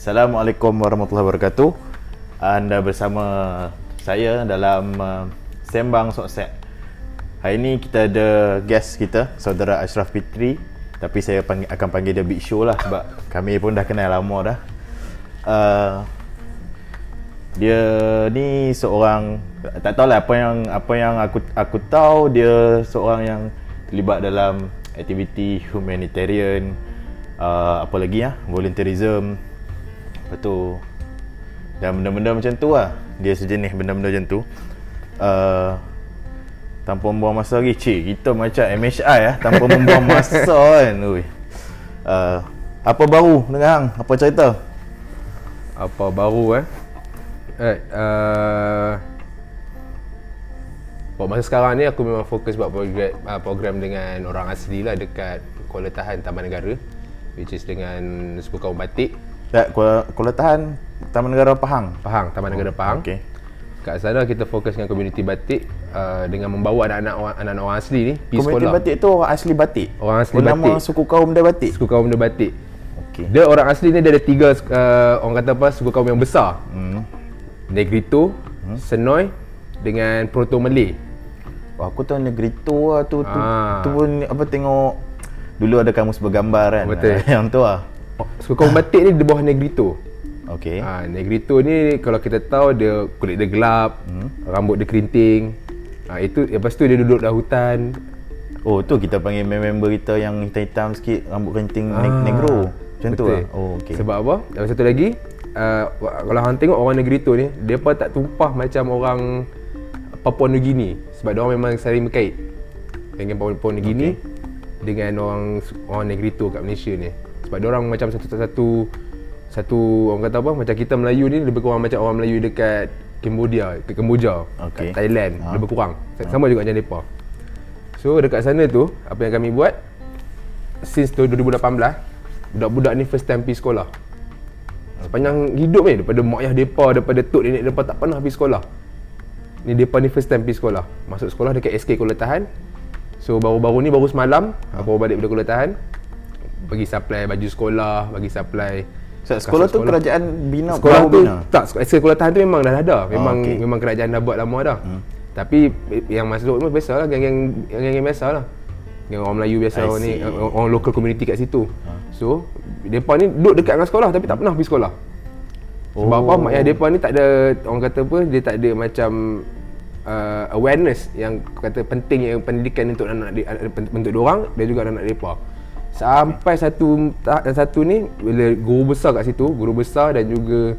Assalamualaikum warahmatullahi wabarakatuh. Anda bersama saya dalam uh, Sembang Sokset. Hari ini kita ada guest kita, saudara Ashraf Fitri. Tapi saya panggil, akan panggil dia Big Show lah sebab kami pun dah kenal lama dah. Uh, dia ni seorang tak tahulah apa yang apa yang aku aku tahu dia seorang yang terlibat dalam aktiviti humanitarian uh, apa lagi ya volunteerism betul. Dan benda-benda macam tu lah. Dia sejenis benda-benda macam tu. Uh, tanpa membuang masa lagi cik kita macam MHI ya tanpa membuang masa kan. Ui. Uh, apa baru dengan hang? Apa cerita? Apa baru eh? Eh uh, buat masa sekarang ni aku memang fokus buat program, uh, program dengan orang asli lah dekat Kuala Tahan Taman Negara which is dengan suku kaum batik tak Kuala, Kuala Tahan Taman Negara Pahang Pahang Taman Negara Pahang okey kat sana kita fokus dengan komuniti batik uh, dengan membawa anak-anak orang, anak-anak orang asli ni pergi komuniti sekolah batik tu orang asli batik orang asli oh, nama batik suku kaum dia batik suku kaum dia batik okey dia orang asli ni dia ada tiga uh, orang kata apa suku kaum yang besar hmm. Negrito, hmm? Senoi dengan Proto Malay. Wah, aku tahu Negrito lah tu, tu, Ah. tu pun apa tengok dulu ada kamus bergambar kan. Betul. Yang tu lah. Suku kaum batik ni di bawah Negrito. Okey. Ha, Negrito ni kalau kita tahu dia kulit dia gelap, hmm? rambut dia kerinting. Ha, itu lepas tu dia duduk dalam hutan. Oh, tu kita panggil member kita yang hitam-hitam sikit, rambut kerinting ah. negro. Macam tu lah. Oh, okey. Sebab apa? Dan satu lagi, uh, kalau hang tengok orang Negrito ni, depa tak tumpah macam orang Papua New Guinea sebab dia orang memang saling berkait. Dengan Papua, New Guinea dengan orang orang Negrito kat Malaysia ni. Sebab dia orang macam satu satu satu orang kata apa macam kita Melayu ni lebih kurang macam orang Melayu dekat Cambodia, ke Kemboja, Okey. kat Thailand, Ha. lebih kurang. Sama juga macam depa. So dekat sana tu apa yang kami buat since tu 2018 budak-budak ni first time pergi sekolah. Sepanjang hidup ni daripada mak ayah depa daripada tok nenek depa tak pernah pergi sekolah. Ni depa ni first time pergi sekolah. Masuk sekolah dekat SK Kuala Tahan. So baru-baru ni baru semalam aku baru balik daripada Kuala Tahan. Bagi supply baju sekolah, bagi supply So, sekolah tu kerajaan bina sekolah tu bina. tak sekolah, Kuala Tahan tu memang dah ada. Memang okey. memang kerajaan dah buat lama dah. Hmm. Tapi yang masuk tu biasalah geng-geng geng-geng biasalah. Geng orang Melayu biasa orang ni orang local community kat situ. So depa ni duduk dekat dengan sekolah tapi tak pernah pergi sekolah. Sebab Oh. apa mak ayah depa ni tak ada orang kata apa dia tak ada macam uh, awareness yang kata penting yang pendidikan untuk anak di, untuk dia orang dan juga anak depa. Sampai satu satu ni bila guru besar kat situ, guru besar dan juga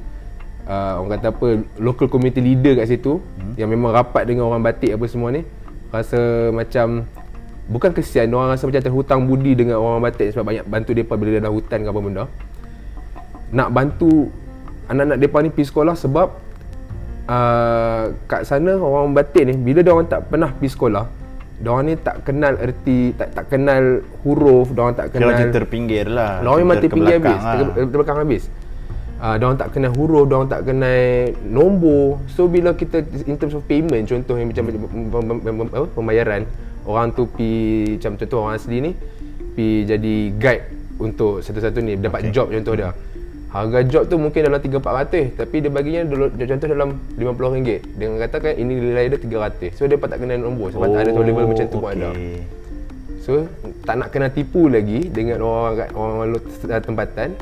uh, orang kata apa local community leader kat situ hmm. yang memang rapat dengan orang batik apa semua ni rasa macam bukan kesian orang rasa macam terhutang budi dengan orang batik sebab banyak bantu depa bila dia dah hutan ke apa benda nak bantu anak-anak depa ni pergi sekolah sebab uh, kat sana orang batik ni bila dia orang tak pernah pergi sekolah dia orang ni tak kenal erti tak tak kenal huruf dia orang tak kenal macam terpinggir lah. dia orang memang Ter- ke terpinggir habis lah. ter- terbelakang habis Uh, dia orang tak kenal huruf, dia orang tak kenal nombor. So bila kita in terms of payment contoh yang macam apa, pembayaran orang tu pi macam contoh orang asli ni pi jadi guide untuk satu-satu ni dapat okay. job contoh dia. Harga job tu mungkin dalam 3 400 tapi dia baginya dulu contoh dalam RM50. Dia katakan ini nilai dia 300. So dia tak kenal nombor sebab oh, tak ada level macam tu pun ada. So tak nak kena tipu lagi dengan orang orang lo- tempatan.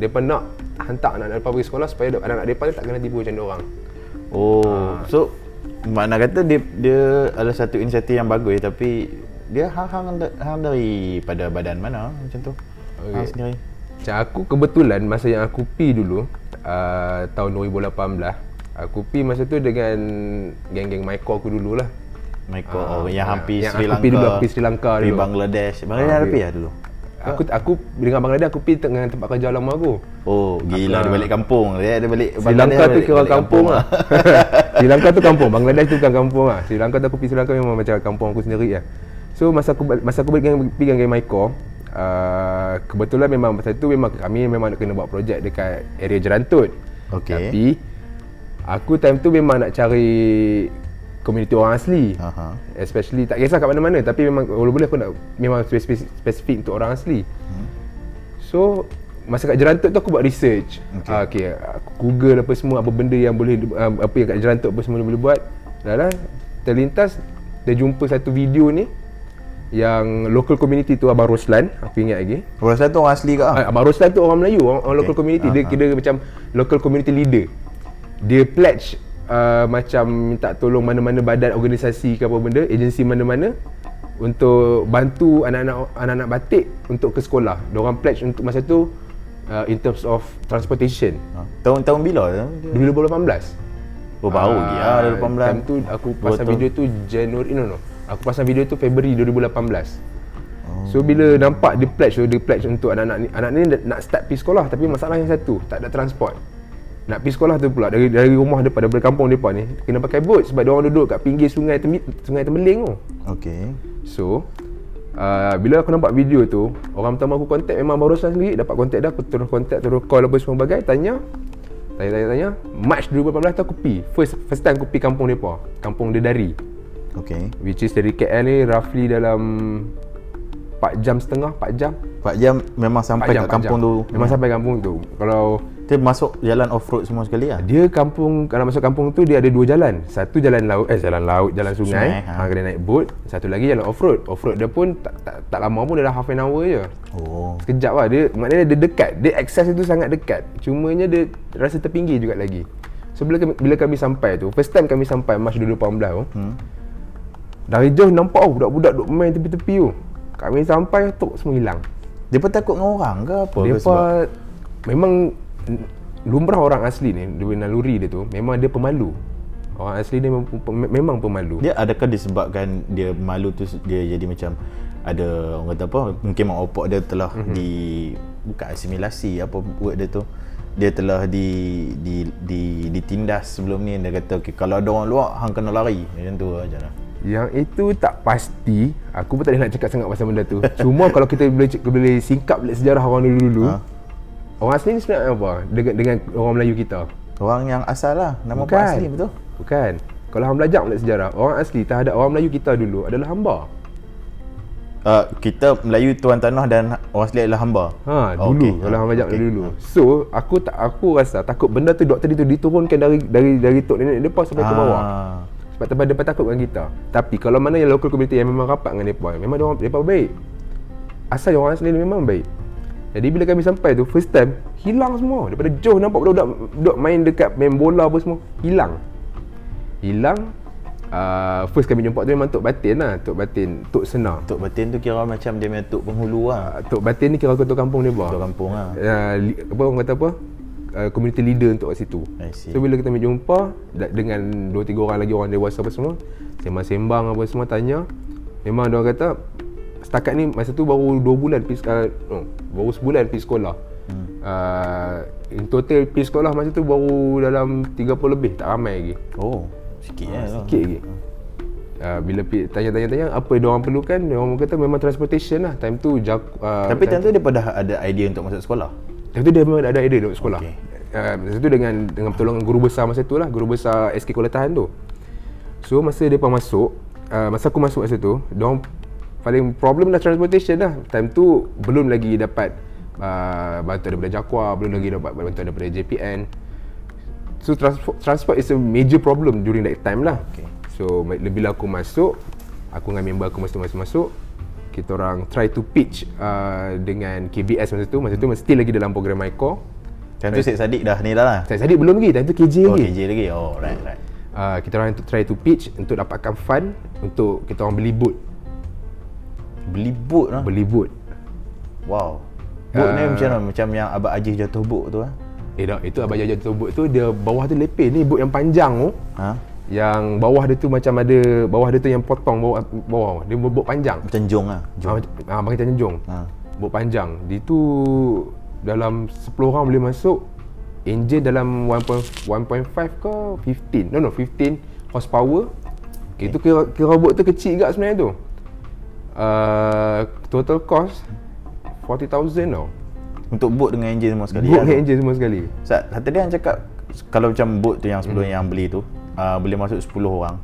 Depa nak hantar anak-anak depa pergi sekolah supaya anak-anak depa ni tak kena tipu macam dia orang. Oh, Ah. so makna kata dia dia adalah satu inisiatif yang bagus tapi dia hang hang da- hang dari pada badan mana macam tu? Okay. Hang sendiri. Macam aku kebetulan masa yang aku pi dulu uh, tahun 2018 aku pi masa tu dengan geng-geng Maiko aku dululah. Michael Ah, oh, yang yang- hampir yang Sri aku Lanka. pi dulu, aku pi Sri Lanka Pi dulu. Bangladesh. Bangladesh Ah, ada okey. pi lah dulu. Aku aku dengan Bangladesh aku pi dengan tempat kerja lama aku. Oh, gila Ah. dia balik kampung. Dia ada balik Sri Lanka tu balik- kira balik kampung lah. Sri Lanka tu kampung, Bangladesh tu bukan kampung lah. Sri Lanka tu aku pergi Sri Lanka memang macam kampung aku sendiri lah. So masa aku masa aku pergi dengan pergi dengan Maiko, uh, kebetulan memang masa tu memang kami memang nak kena buat projek dekat area Jerantut. Okey. Tapi aku time tu memang nak cari komuniti orang asli. Aha. Especially tak kisah kat mana-mana tapi memang kalau boleh aku nak memang spesifik, spesifik untuk orang asli. Hmm. So masa kat Jerantuk tu aku buat research. Okay. Uh, okay. Aku Google apa semua apa benda yang boleh uh, apa yang kat Jerantuk apa semua boleh buat. Dah lah terlintas dia jumpa satu video ni yang local community tu Abang Roslan aku ingat lagi Abang Roslan tu orang asli ke? Ah, Abang Roslan tu orang Melayu orang, orang okay. local community uh-huh. dia kira macam local community leader dia pledge uh, macam minta tolong mana-mana badan organisasi ke apa benda agensi mana-mana untuk bantu anak-anak anak-anak batik untuk ke sekolah. Diorang pledge untuk masa tu uh, in terms of transportation. Ha. Tahun-tahun bila? 2018. Oh baru lagi uh, ah 2018. Time tu aku pasang video tu Januari no no. Aku pasang video tu Februari 2018. Oh. So bila nampak dia pledge tu dia pledge untuk anak-anak ni anak ni nak start pergi sekolah tapi masalah yang satu tak ada transport. Nak pergi sekolah tu pula dari dari rumah depan daripada kampung depan ni kena pakai boat sebab dia orang duduk kat pinggir sungai Temi, sungai Temeling tu. Okey. So uh, bila aku nampak video tu, orang pertama aku kontak memang baru saja sendiri dapat kontak dah aku terus kontak terus call apa semua bagai tanya tanya tanya tanya March 2018 tu aku pi first first time aku pi kampung depa kampung Dedari Okay. which is dari KL ni roughly dalam 4 jam setengah 4 jam 4 jam memang sampai jam, kat kampung jam. tu. memang sampai kampung tu kalau Dia masuk jalan off road semua sekali lah. dia kampung kalau masuk kampung tu dia ada dua jalan satu jalan laut eh jalan laut jalan sungai, Sungai, ha. ha. kena naik boat satu lagi jalan off road off road dia pun tak, tak, tak lama pun dia dah half an hour je Oh. Sekejap lah dia Maknanya dia dekat Dia access itu sangat dekat Cumanya dia Rasa terpinggir juga lagi So bila kami, bila kami sampai tu First time kami sampai March 2018 tu Hmm. Dari jauh nampak oh, Budak-budak duk main tepi-tepi tu Kami sampai Tok semua hilang pun takut dengan orang ke apa? sebab? Memang Lumrah orang asli ni Dia naluri dia tu Memang dia pemalu Orang asli dia memang, pemalu Dia adakah disebabkan dia malu tu dia jadi macam ada orang kata apa mungkin mak opak dia telah Mhm. mm-hmm. di bukan asimilasi apa word dia tu dia telah di di di ditindas sebelum ni dia kata okay, kalau ada orang luar hang kena lari macam tu aja lah Yang itu tak pasti Aku pun tak boleh nak cakap sangat pasal benda tu Cuma kalau kita boleh, boleh singkap balik sejarah orang dulu-dulu Ha? Orang asli ni sebenarnya apa? Dengan, dengan orang Melayu kita orang yang asal lah nama Bukan. Bukan. asli betul Bukan Kalau hang belajar balik sejarah Orang asli terhadap orang Melayu kita dulu adalah hamba uh, kita Melayu tuan tanah dan orang asli adalah hamba Ha, Oh, dulu okey. kalau hang belajar Okey. dulu. So, aku tak aku rasa takut benda tu doktor itu diturunkan dari dari dari tok nenek depa sampai ke bawah. Ah. Sebab tempat depa takut dengan kita. Tapi kalau mana yang local community yang memang rapat dengan depa, memang dia orang depa baik. Asal orang asli memang baik. Jadi bila kami sampai tu first time hilang semua. Daripada jauh nampak budak-budak duk main dekat main bola apa semua, hilang. Hilang. Uh, first kami jumpa tu memang Tok Batin lah Tok Batin Tok Senar Tok Batin tu kira macam dia punya tok penghulu lah uh, Tok Batin ni kira ketua kampung dia Tok kampung lah uh, apa orang kata apa uh, community leader untuk kat situ. So bila kita ambil jumpa dengan dua tiga orang lagi orang dewasa apa semua, sembang-sembang apa semua tanya, memang dia orang kata setakat ni masa tu baru 2 bulan pergi uh, no, baru sebulan pergi sekolah. Hmm. Uh, in total pergi sekolah masa tu baru dalam 30 lebih, tak ramai lagi. Oh sikit lah Sikit lagi. Uh, bila tanya-tanya-tanya apa dia orang perlukan, dia orang kata memang transportation lah. Time tu jak, uh, Tapi time tu dia pada ada idea untuk masuk sekolah tu dia memang ada idea untuk sekolah. Okay. Uh, masa tu dengan dengan pertolongan guru besar masa tu lah, guru besar SK Kulatahan tu. So masa depa masuk, uh, masa aku masuk masa tu, dia paling problem dah transportation lah. Time tu belum lagi dapat uh, bantuan daripada Jakwa, belum lagi dapat bantuan daripada JPN. So transport, transport is a major problem during that time lah. Okay. So bila aku masuk, aku dengan member aku masa tu masuk masuk, kita orang try to pitch uh, dengan KBS masa tu, masa tu mesti lagi dalam program MyCore. Time tu Syed Saddiq dah ni dah lah Saya tadi belum lagi, time tu KJ Oh lagi. KJ lagi Oh right right Uh, kita orang tu try to pitch untuk dapatkan fund untuk kita orang beli boat. Beli boat lah Beli boat. Wow Boat ni Ah. macam mana? Macam yang Abang Ajih jatuh boat tu lah Eh dah, itu abang jajan tu boat tu dia bawah tu lepeh ni boat yang panjang tu. Ha? Yang bawah dia tu macam ada bawah dia tu yang potong bawah bawah dia boat panjang. Macam jong Ah, Jong macam- ah, bagi tanya jong. Ha. Boat panjang. Di tu dalam 10 orang boleh masuk. Engine dalam 1.5 1.5 ke 15. No no 15 horsepower. Okay. Itu kira, kira boat tu kecil juga sebenarnya tu. Uh, total cost 40,000 tau. Untuk boat dengan enjin semua sekali Boat lah dengan engine semua sekali. Sat, tadi yang cakap Kalau macam boat tu yang sebelum Hmm. yang beli tu uh, Boleh masuk 10 orang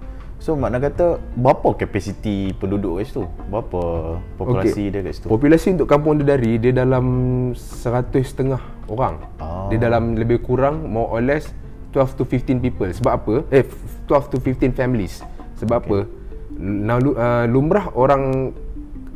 So makna kata berapa kapasiti penduduk kat situ? Berapa populasi okay. dia kat situ? Populasi untuk kampung Dedari dia dalam 100 setengah orang. Oh. Dia dalam lebih kurang more or less 12 to 15 people. Sebab apa? Eh 12 to 15 families. Sebab okay. apa? Now, uh, lumrah orang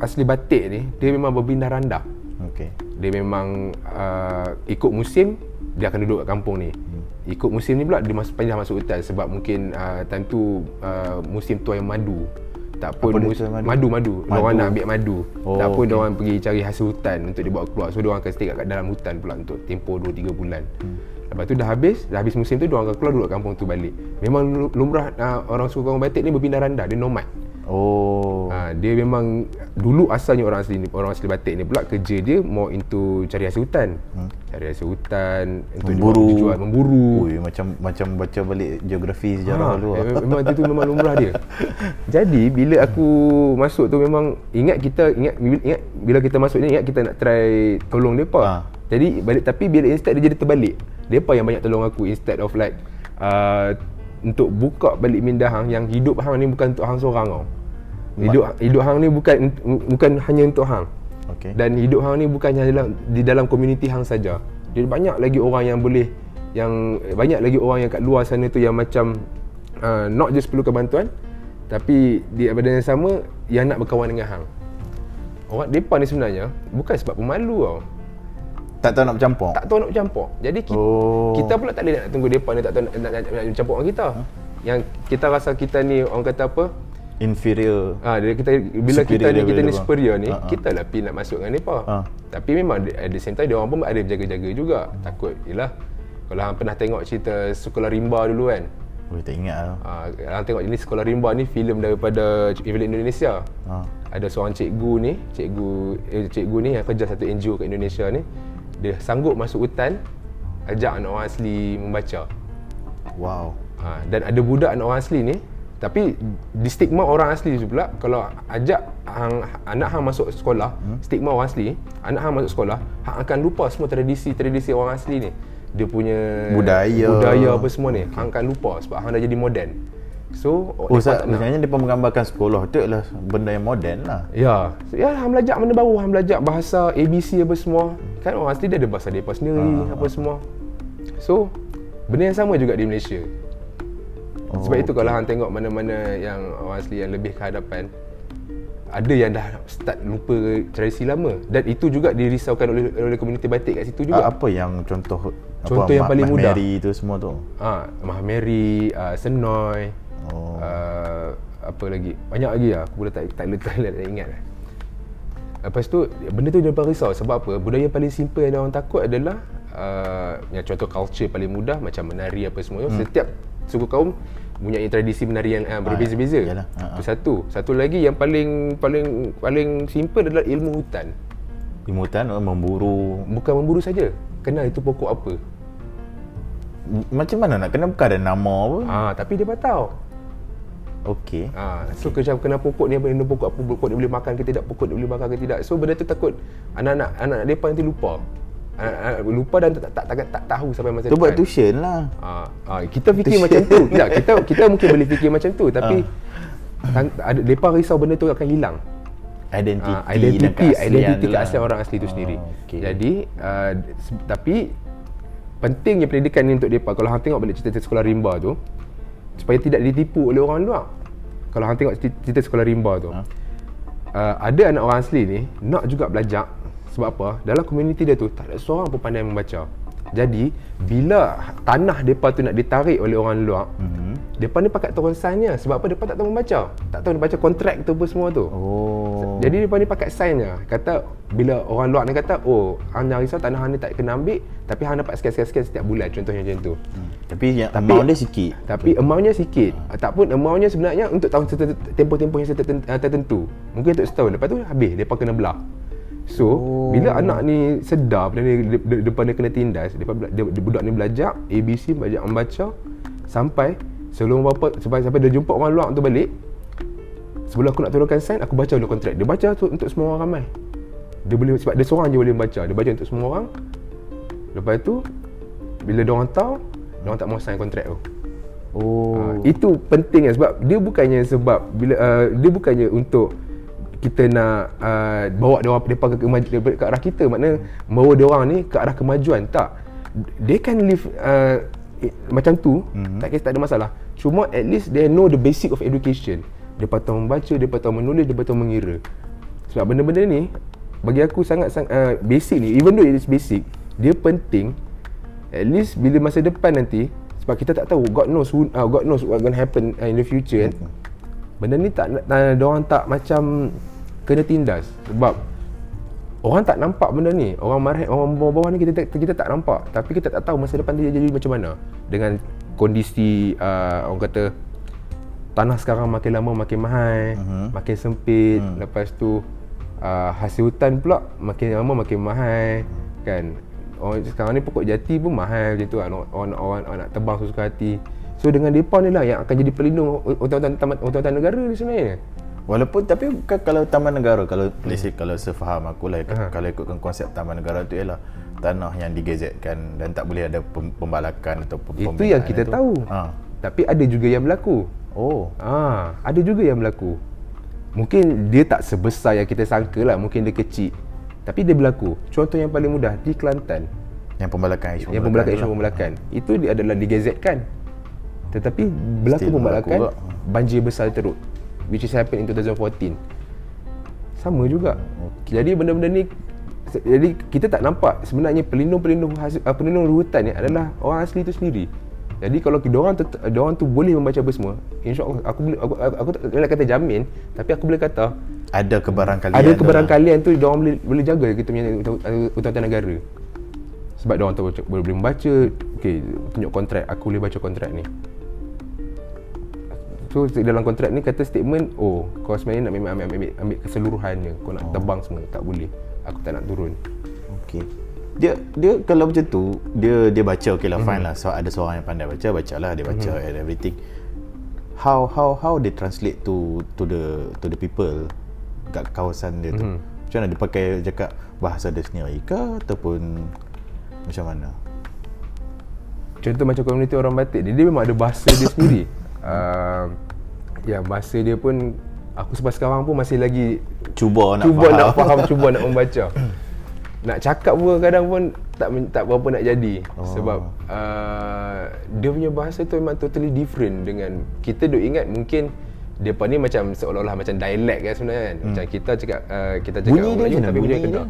asli Batik ni dia memang berpindah randah. Okey. Dia memang uh, ikut musim dia akan duduk kat kampung ni. Hmm. Ikut musim ni pula dia masuk pindah masuk hutan sebab mungkin uh, time tu uh, musim tuai madu. Tak pun mus- madu? madu madu. Madu. Orang nak ambil madu. Oh, tak pun dia orang pergi cari hasil hutan untuk dibawa keluar. So dia orang akan stay kat dalam hutan pula untuk tempoh 2 3 bulan. Hmm. Lepas tu dah habis, dah habis musim tu dia orang akan keluar duduk kampung tu balik. Memang lu- lumrah uh, orang suku kampung Batik ni berpindah randah, dia nomad. Oh. Ha, dia memang dulu asalnya orang asli orang asli Batik ni pula kerja dia more into cari hasil hutan. Hmm. Cari hasil hutan untuk Memburu. dijual, memburu. Ui, macam macam baca balik geografi sejarah Ha, dulu. eh, memang itu memang lumrah dia. Jadi bila aku masuk tu memang ingat kita ingat ingat bila kita masuk ni ingat kita nak try tolong depa. Ha. Jadi balik tapi bila instead dia jadi terbalik. Depa yang banyak tolong aku instead of like uh, untuk buka balik minda hang yang hidup hang ni bukan untuk hang seorang tau. Hidup hidup hang ni bukan bukan hanya untuk hang. Okey. Dan hidup hang ni bukan hanya dalam di dalam komuniti hang saja. Dia banyak lagi orang yang boleh yang banyak lagi orang yang kat luar sana tu yang macam uh, not just perlukan bantuan tapi di pada yang sama yang nak berkawan dengan hang. Orang depa ni sebenarnya bukan sebab pemalu tau. Tak tahu nak bercampur. Tak tahu nak bercampur. Jadi kita, Oh. kita pula tak boleh nak tunggu depa ni tak tahu nak, nak, nak, nak bercampur dengan kita. Yang kita rasa kita ni orang kata apa? Inferior. Ah, dia kita bila kita ni kita ni superior ni, Ha, ha. kita lah pergi nak masuk dengan depa. Ha. Tapi memang at the same time dia orang pun ada berjaga-jaga juga. Takut yalah. Kalau hang pernah tengok cerita Sekolah Rimba dulu kan. Ui, tak ingat lah. Ah, hang tengok ni Sekolah Rimba ni filem daripada Evelyn Indonesia. Ha. Ada seorang cikgu ni, cikgu eh, cikgu ni yang kerja satu NGO kat Indonesia ni, dia sanggup masuk hutan ajak anak orang asli membaca. Wow. Ha, dan ada budak anak orang asli ni tapi di stigma orang asli tu pula kalau ajak hang, anak hang masuk sekolah hmm? stigma orang asli anak hang masuk sekolah hang akan lupa semua tradisi-tradisi orang asli ni dia punya Budaya. budaya apa semua ni hang akan lupa sebab hang dah jadi moden so Oh, Ustaz, nak. sebenarnya dia menggambarkan sekolah tu adalah benda yang moden lah. Ya, so, ya hang belajar benda baru, hang belajar bahasa ABC apa semua. Kan orang asli dia ada bahasa depa sendiri Ah, apa semua. So, benda yang sama juga di Malaysia. Oh, Sebab itu kalau hang tengok mana-mana yang orang asli yang lebih ke hadapan ada yang dah start lupa tradisi lama dan itu juga dirisaukan oleh oleh komuniti batik kat situ juga. Ah, apa yang contoh Contoh yang Ma- paling Mah mudah. Mary tu semua tu. Ah, Mahmeri, uh, Senoi, Oh. uh, apa lagi? Banyak lagi lah. Aku boleh tak tak tak, tak, tak, ingat. lah. Lepas tu benda tu dia risau sebab apa? Budaya paling simple yang orang takut adalah uh, yang contoh culture paling mudah macam menari apa semua. Hmm. Setiap suku kaum mempunyai tradisi menari yang uh, berbeza-beza. yalah. Ah, Itu satu. Satu lagi yang paling paling paling simple adalah ilmu hutan. Ilmu hutan oh, memburu. Bukan memburu saja. Kenal itu pokok apa. Macam mana nak kena bukan ada nama apa? Ah, tapi dia patau. Okey. Ha, so okay. kenal pokok ni benda pokok apa pokok dia boleh makan ke tidak pokok dia boleh makan ke tidak so benda tu takut anak-anak anak depa nanti lupa anak-anak lupa dan tak tak, tak, tak, tak tahu sampai masa Tu buat tuition lah. ha, ha, kita fikir macam tu tidak kita kita mungkin boleh fikir macam tu tapi ha. ada depa risau benda tu akan hilang Identiti, Ah, identiti identiti lah. keaslian orang asli itu sendiri. okey. Jadi uh, tapi pentingnya pendidikan ni untuk depa kalau hang tengok balik cerita sekolah rimba tu supaya tidak ditipu oleh orang luar. Kalau hang tengok cerita sekolah rimba tu. Ha? Uh, ada anak orang asli ni nak juga belajar sebab apa? Dalam komuniti dia tu tak ada seorang pun pandai membaca. Jadi bila tanah depa tu nak ditarik oleh orang luar, mm-hmm. depa ni pakat turun sign sebab apa? Depa tak tahu membaca. Tak tahu baca kontrak tu apa semua tu. Oh. Jadi depa ni pakai sign. Kata bila orang luar ni kata, "Oh, hang jangan risau tanah hang ni tak kena ambil, tapi hang dapat sekian-sekian setiap bulan." Contohnya macam tu. Hmm. Tapi yang amount dia sikit. Tapi amountnya sikit. Ah, Tak pun amountnya sebenarnya untuk tahun tertentu, tempoh-tempoh yang terten- tertentu. Mungkin untuk setahun. Lepas tu habis depa kena belah. So, oh. bila anak ni sedar benda ni de- de- depan dia kena tindas, bela- dia, dia, budak ni belajar ABC belajar membaca sampai sebelum berapa sampai sampai dia jumpa orang luar tu balik. Sebelum aku nak turunkan sign, aku baca dulu kontrak. Dia baca tu untuk semua orang ramai. Dia boleh sebab dia seorang je boleh membaca. Dia baca untuk semua orang. Lepas tu bila dia orang tahu, dia orang tak mau sign kontrak tu. Oh. Uh, itu penting kan sebab dia bukannya sebab bila uh, dia bukannya untuk kita nak uh, bawa dia orang depa ke, ke, ke arah kita. Makna bawa dia orang ni ke arah kemajuan. Tak. They can live uh, eh, macam tu. Mm-hmm. tak kisah tak ada masalah. Cuma at least they know the basic of education. Dia tahu membaca dia tahu menulis dia tahu mengira. Sebab benda-benda ni bagi aku sangat sangat uh, basic ni even though it is basic dia penting. At least bila masa depan nanti sebab kita tak tahu God knows who, uh, God knows what going to happen uh, in the future kan. Benda ni tak uh, orang tak macam kena tindas sebab orang tak nampak benda ni. Orang marah orang bawah-bawah ni kita kita tak nampak tapi kita tak tahu masa depan dia jadi macam mana dengan kondisi uh, orang kata tanah sekarang makin lama makin mahal, uh-huh. makin sempit, uh-huh. lepas tu uh, hasil hutan pula makin lama makin mahal kan orang sekarang ni pokok jati pun mahal macam tu kan orang, orang, orang, nak tebang sesuka hati so dengan depa ni lah yang akan jadi pelindung hutan-hutan hutan negara ni sebenarnya Walaupun tapi kan kalau taman negara kalau let's say kalau sefaham aku lah uh-huh. kalau ikutkan konsep taman negara tu ialah tanah yang digezetkan dan tak boleh ada pembalakan atau pembinaan itu yang kita itu. tahu ha. tapi ada juga yang berlaku oh ha. ada juga yang berlaku mungkin dia tak sebesar yang kita sangka lah mungkin dia kecil tapi dia berlaku. Contoh yang paling mudah di Kelantan. Yang pembalakan isu Yang pembalakan isu pembalakan. Itu dia adalah digazetkan. Tetapi berlaku Still pembalakan berlaku banjir besar teruk. Which is happened in 2014. Sama juga. Okay. Jadi benda-benda ni jadi kita tak nampak sebenarnya pelindung-pelindung hasil, uh, pelindung hutan ni adalah orang asli itu sendiri. Jadi kalau kita orang tu orang tu boleh membaca apa semua, insya-Allah aku boleh aku, aku, aku, aku, tak kata jamin, tapi aku boleh kata ada kebarangkalian ada kebarangkalian tu dia orang boleh boleh jaga kita punya hutan negara sebab dia orang tu boleh, boleh membaca okey tunjuk kontrak aku boleh baca kontrak ni so dalam kontrak ni kata statement oh kau sebenarnya nak ambil, ambil, ambil, ambil keseluruhannya kau nak oh. tebang semua tak boleh aku tak nak turun okey dia dia kalau macam tu dia dia baca okey lah mm-hmm. fine lah so ada seorang yang pandai baca bacalah dia baca mm-hmm. and everything how how how they translate to to the to the people kat kawasan dia tu. Mm-hmm. Macam mana dia pakai cakap bahasa dia sendiri ke ataupun macam mana? Contoh macam komuniti orang batik dia, dia memang ada bahasa dia sendiri. Uh, ya bahasa dia pun aku sampai sekarang pun masih lagi cuba nak cuba faham. nak faham cuba nak membaca. nak cakap pun kadang pun tak tak berapa nak jadi oh. sebab uh, dia punya bahasa tu memang totally different dengan kita duk ingat mungkin depa ni macam seolah-olah macam dialek kan sebenarnya kan. Hmm. Macam kita cakap uh, kita cakap bunyi Melayu dia tapi bunyi dia kena.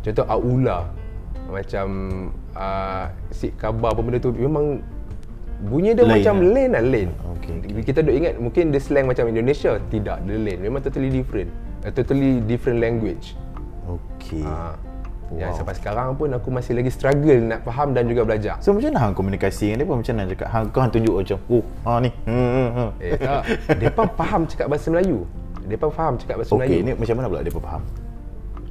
Contoh aula macam uh, si khabar apa benda tu memang bunyi dia lain macam lah. lain lah lain. Okay. Kita duk ingat mungkin dia slang macam Indonesia tidak dia lain. Memang totally different. A totally different language. Okay. Uh, Wow. Yang sampai sekarang pun aku masih lagi struggle nak faham dan juga belajar. So macam mana hang komunikasi dengan dia pun macam mana cakap? Hang kau hang tunjuk macam, "Oh, ha ni." Hmm, hmm, hmm. Eh tak. Depa faham cakap bahasa Melayu. Depa faham cakap bahasa okay, Melayu. Okey, ni macam mana pula depa faham?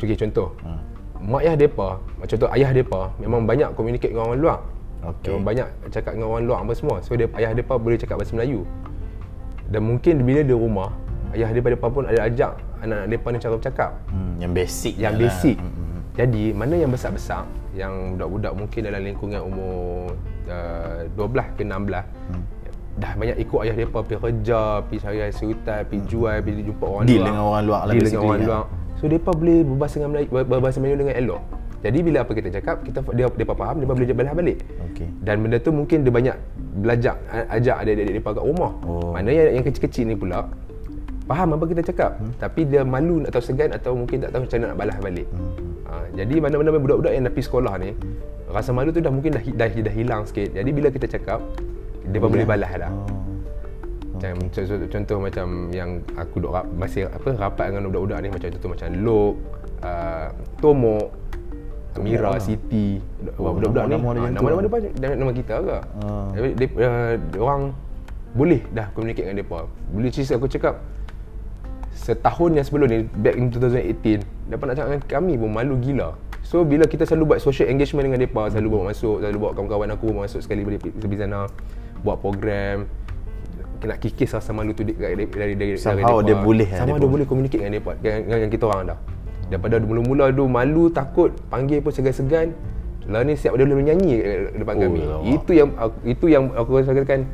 Okey, contoh. Hmm. Mak ayah depa, macam tu ayah depa memang banyak communicate dengan orang luar. Okey. Memang banyak cakap dengan orang luar apa semua. So dia ayah depa boleh cakap bahasa Melayu. Dan mungkin bila dia rumah, ayah depa depa pun ada ajak anak-anak depa ni cara bercakap. Hmm, yang basic. Yang basic. Lah. Hmm. Jadi mana yang besar-besar yang budak-budak mungkin dalam lingkungan umur uh, 12 ke 16 hmm. dah banyak ikut ayah depa pergi kerja, pergi cari hasil hutan, pergi hmm. jual, pergi jumpa orang Deal luar. dengan orang luar lah dengan orang luar. So depa boleh berbahasa dengan Melayu, berbahasa Melayu dengan elok. Jadi bila apa kita cakap, kita dia depa faham, depa boleh balas balik. Okay. Dan benda tu mungkin dia banyak belajar ajak adik-adik depa kat rumah. Oh. Mana yang yang kecil-kecil ni pula faham apa kita cakap hmm. tapi dia malu atau segan atau mungkin tak tahu macam mana nak balas balik. Hmm. Ha, jadi mana-mana budak-budak yang dah pergi sekolah ni rasa malu tu dah mungkin dah dah, dah hilang sikit. Jadi bila kita cakap dia boleh balas dah. Oh. Macam okay. contoh, contoh macam yang aku duk rap, masih apa rapat dengan budak-budak ni macam contoh macam Lok, uh, Tomok, Mira, Siti, oh, budak-budak ni. nama-nama depan nama, nama kita agak. Uh. Dia, dia, uh, orang boleh dah communicate dengan depa. Boleh cerita aku cakap setahun yang sebelum ni back in 2018 dapat nak cakap dengan kami pun malu gila. So bila kita selalu buat social engagement dengan mereka selalu bawa masuk selalu bawa kawan-kawan aku masuk sekali pergi sana buat program nak kikis rasa malu tu dari dari dari somehow dia boleh sama dia boleh. communicate dengan mereka dengan, dengan kita orang dah daripada mula-mula tu malu takut panggil pun segan-segan. Lah ni siap dia boleh menyanyi depan oh, kami. itu yang itu yang aku rasakan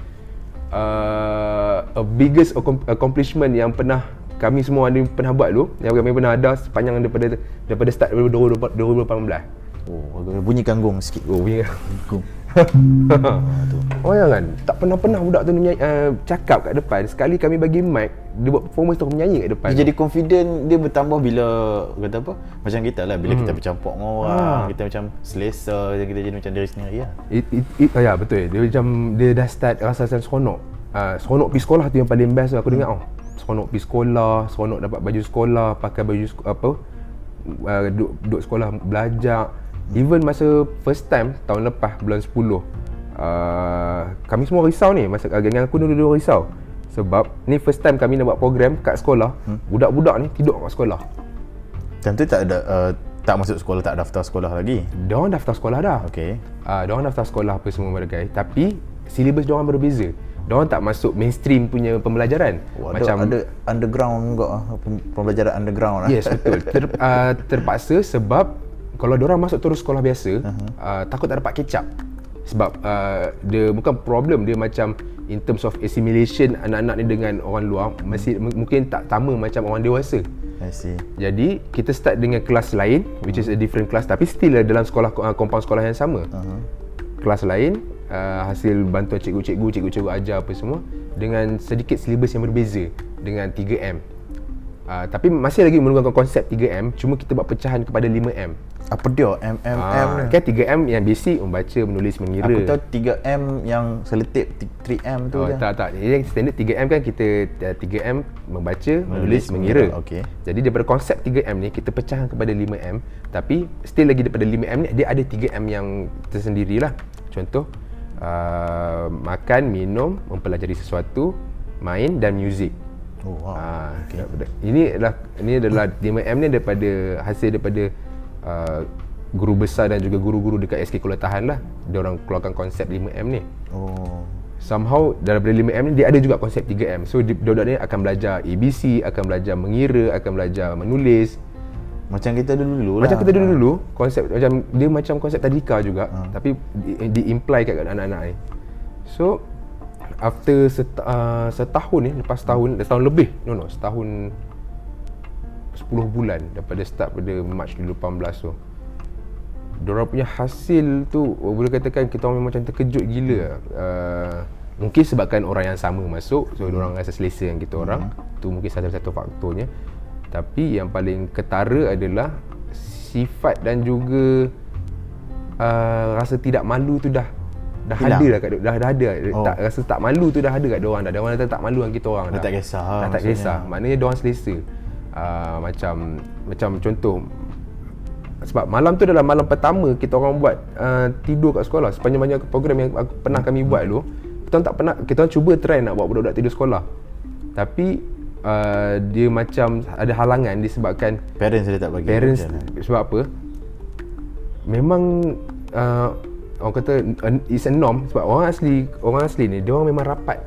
uh, a biggest accom- accomplishment yang pernah kami semua ada pernah buat dulu. Yang kami pernah ada sepanjang daripada daripada start 2018 Oh, bunyikan gong sikit. oh punya Gong. oh ya kan tak pernah-pernah budak tu menyanyi, uh, cakap kat depan sekali kami bagi mic dia buat performance tu menyanyi kat depan Dia jadi confident dia bertambah bila kata apa? Macam kita lah bila kita bercampur dengan orang, Ah. kita macam selesa dan kita jadi macam diri sendiri lah. It, it, it, oh ya betul dia macam dia dah start rasa macam seronok uh, seronok pergi sekolah tu yang paling best tu aku dengar oh. seronok pergi sekolah seronok dapat baju sekolah pakai baju sek- apa uh, duduk, duduk sekolah belajar even masa first time tahun lepas bulan 10 uh, kami semua risau ni. Masa uh, geng aku dulu-dulu risau. Sebab ni first time kami nak buat program kat sekolah. Budak-budak ni tidur kat sekolah. Time tu tak ada uh, tak masuk sekolah, tak daftar sekolah lagi. dia orang daftar sekolah dah. Okey. uh, diorang daftar sekolah apa semua berbagai tapi silibus diorang berbeza. Diorang tak masuk mainstream punya pembelajaran. Oh, ada, ada underground juga ah, pem- pembelajaran underground lah. yes betul. Ter, uh, terpaksa sebab kalau diorang masuk terus sekolah biasa uh-huh. uh, takut tak dapat catch up sebab uh, dia bukan problem dia macam in terms of assimilation anak-anak ni dengan orang luar masih m- mungkin tak sama macam orang dewasa I see. jadi kita start dengan kelas lain which is a different class tapi still dalam sekolah uh, compound sekolah yang sama Uh-huh. kelas lain uh, hasil bantuan cikgu-cikgu cikgu-cikgu ajar apa semua dengan sedikit silibus yang berbeza dengan 3M uh, tapi masih lagi menggunakan konsep 3M cuma kita buat pecahan kepada 5M Apa dia M M M Ah, ni? kan 3M yang basic membaca menulis mengira Aku tahu 3M yang seletip 3M tu Oh, je. tak tak. Jadi yang standard 3M kan kita uh, 3M membaca, menulis, Menulis, mengira. mengira, okey. Jadi daripada konsep 3M ni kita pecahkan kepada 5M tapi still lagi daripada 5M ni dia ada 3M yang tersendirilah. Contoh uh, makan, minum, mempelajari sesuatu, main dan muzik. Oh, wow. Ah, okay. Ini adalah ini adalah 5M ni daripada hasil daripada uh, guru besar dan juga guru-guru dekat SK Kulatahan lah. Dia orang keluarkan konsep 5M ni Oh. somehow daripada 5M ni dia ada juga konsep 3M. So budak-budak ni akan belajar ABC, akan belajar mengira, akan belajar menulis. Macam kita dulu-dulu lah. Macam kita dulu-dulu konsep macam dia macam konsep tadika juga ha. tapi di, di imply kat anak-anak ni. So after set, uh, setahun ni lepas setahun setahun lebih. No no setahun 10 bulan daripada start pada March 2018 tu. Diorang punya hasil tu boleh katakan kita orang memang macam terkejut gila. Uh, mungkin sebabkan orang yang sama masuk so diorang rasa selesa dengan kita orang. Tu mungkin salah satu faktornya. Tapi yang paling ketara adalah sifat dan juga uh, rasa tidak malu tu dah dah Hilang. ada dah kat dah, dah ada. Oh. tak rasa tak malu tu dah ada kat diorang dah. Diorang dah tak malu dengan kita orang Dah tak kisah dah lah tak kisah. Maknanya diorang selesa. Uh, macam macam contoh sebab malam tu adalah malam pertama kita orang buat uh, tidur kat sekolah. Sepanjang banyak program yang aku, pernah kami buat dulu kita orang tak pernah kita orang cuba try nak buat budak-budak tidur sekolah. Tapi uh, dia macam ada halangan disebabkan Parents dia tak bagi. parents sebab apa? Memang uh, orang kata it's a norm sebab orang asli orang asli ni dia orang memang rapat.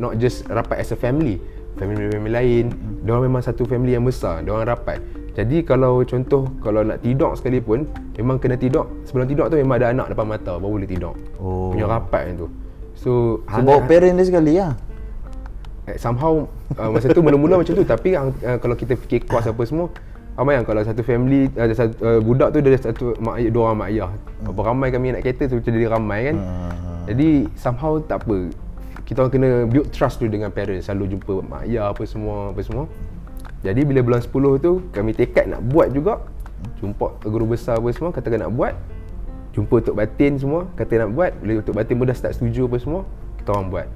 Not just rapat as a family. Family-family lain. Dia orang memang satu family yang besar. Dia orang rapat. Jadi kalau contoh kalau nak tidur sekalipun memang kena tidur sebelum tidur tu memang ada anak depan mata baru boleh tidur Oh. punya rapat tu. So So, bawa parent dia sekali lah. Eh, somehow uh, masa tu mula-mula macam tu. Tapi uh, kalau kita fikir kos apa semua ramai yang kalau satu family ada satu uh, budak tu dia ada satu mak ayah dua orang mak ayah. Berapa ramai kami nak kereta tu jadi ramai kan? Hmm. jadi somehow tak apa. Kita orang kena build trust dulu dengan parents. Selalu jumpa mak ayah apa semua apa semua. Jadi bila bulan 10 tu kami tekad nak buat juga. Jumpa guru besar apa semua katakan nak buat. Jumpa Tok Batin semua kata nak buat. Bila Tok Batin pun dah start setuju apa semua kita orang buat.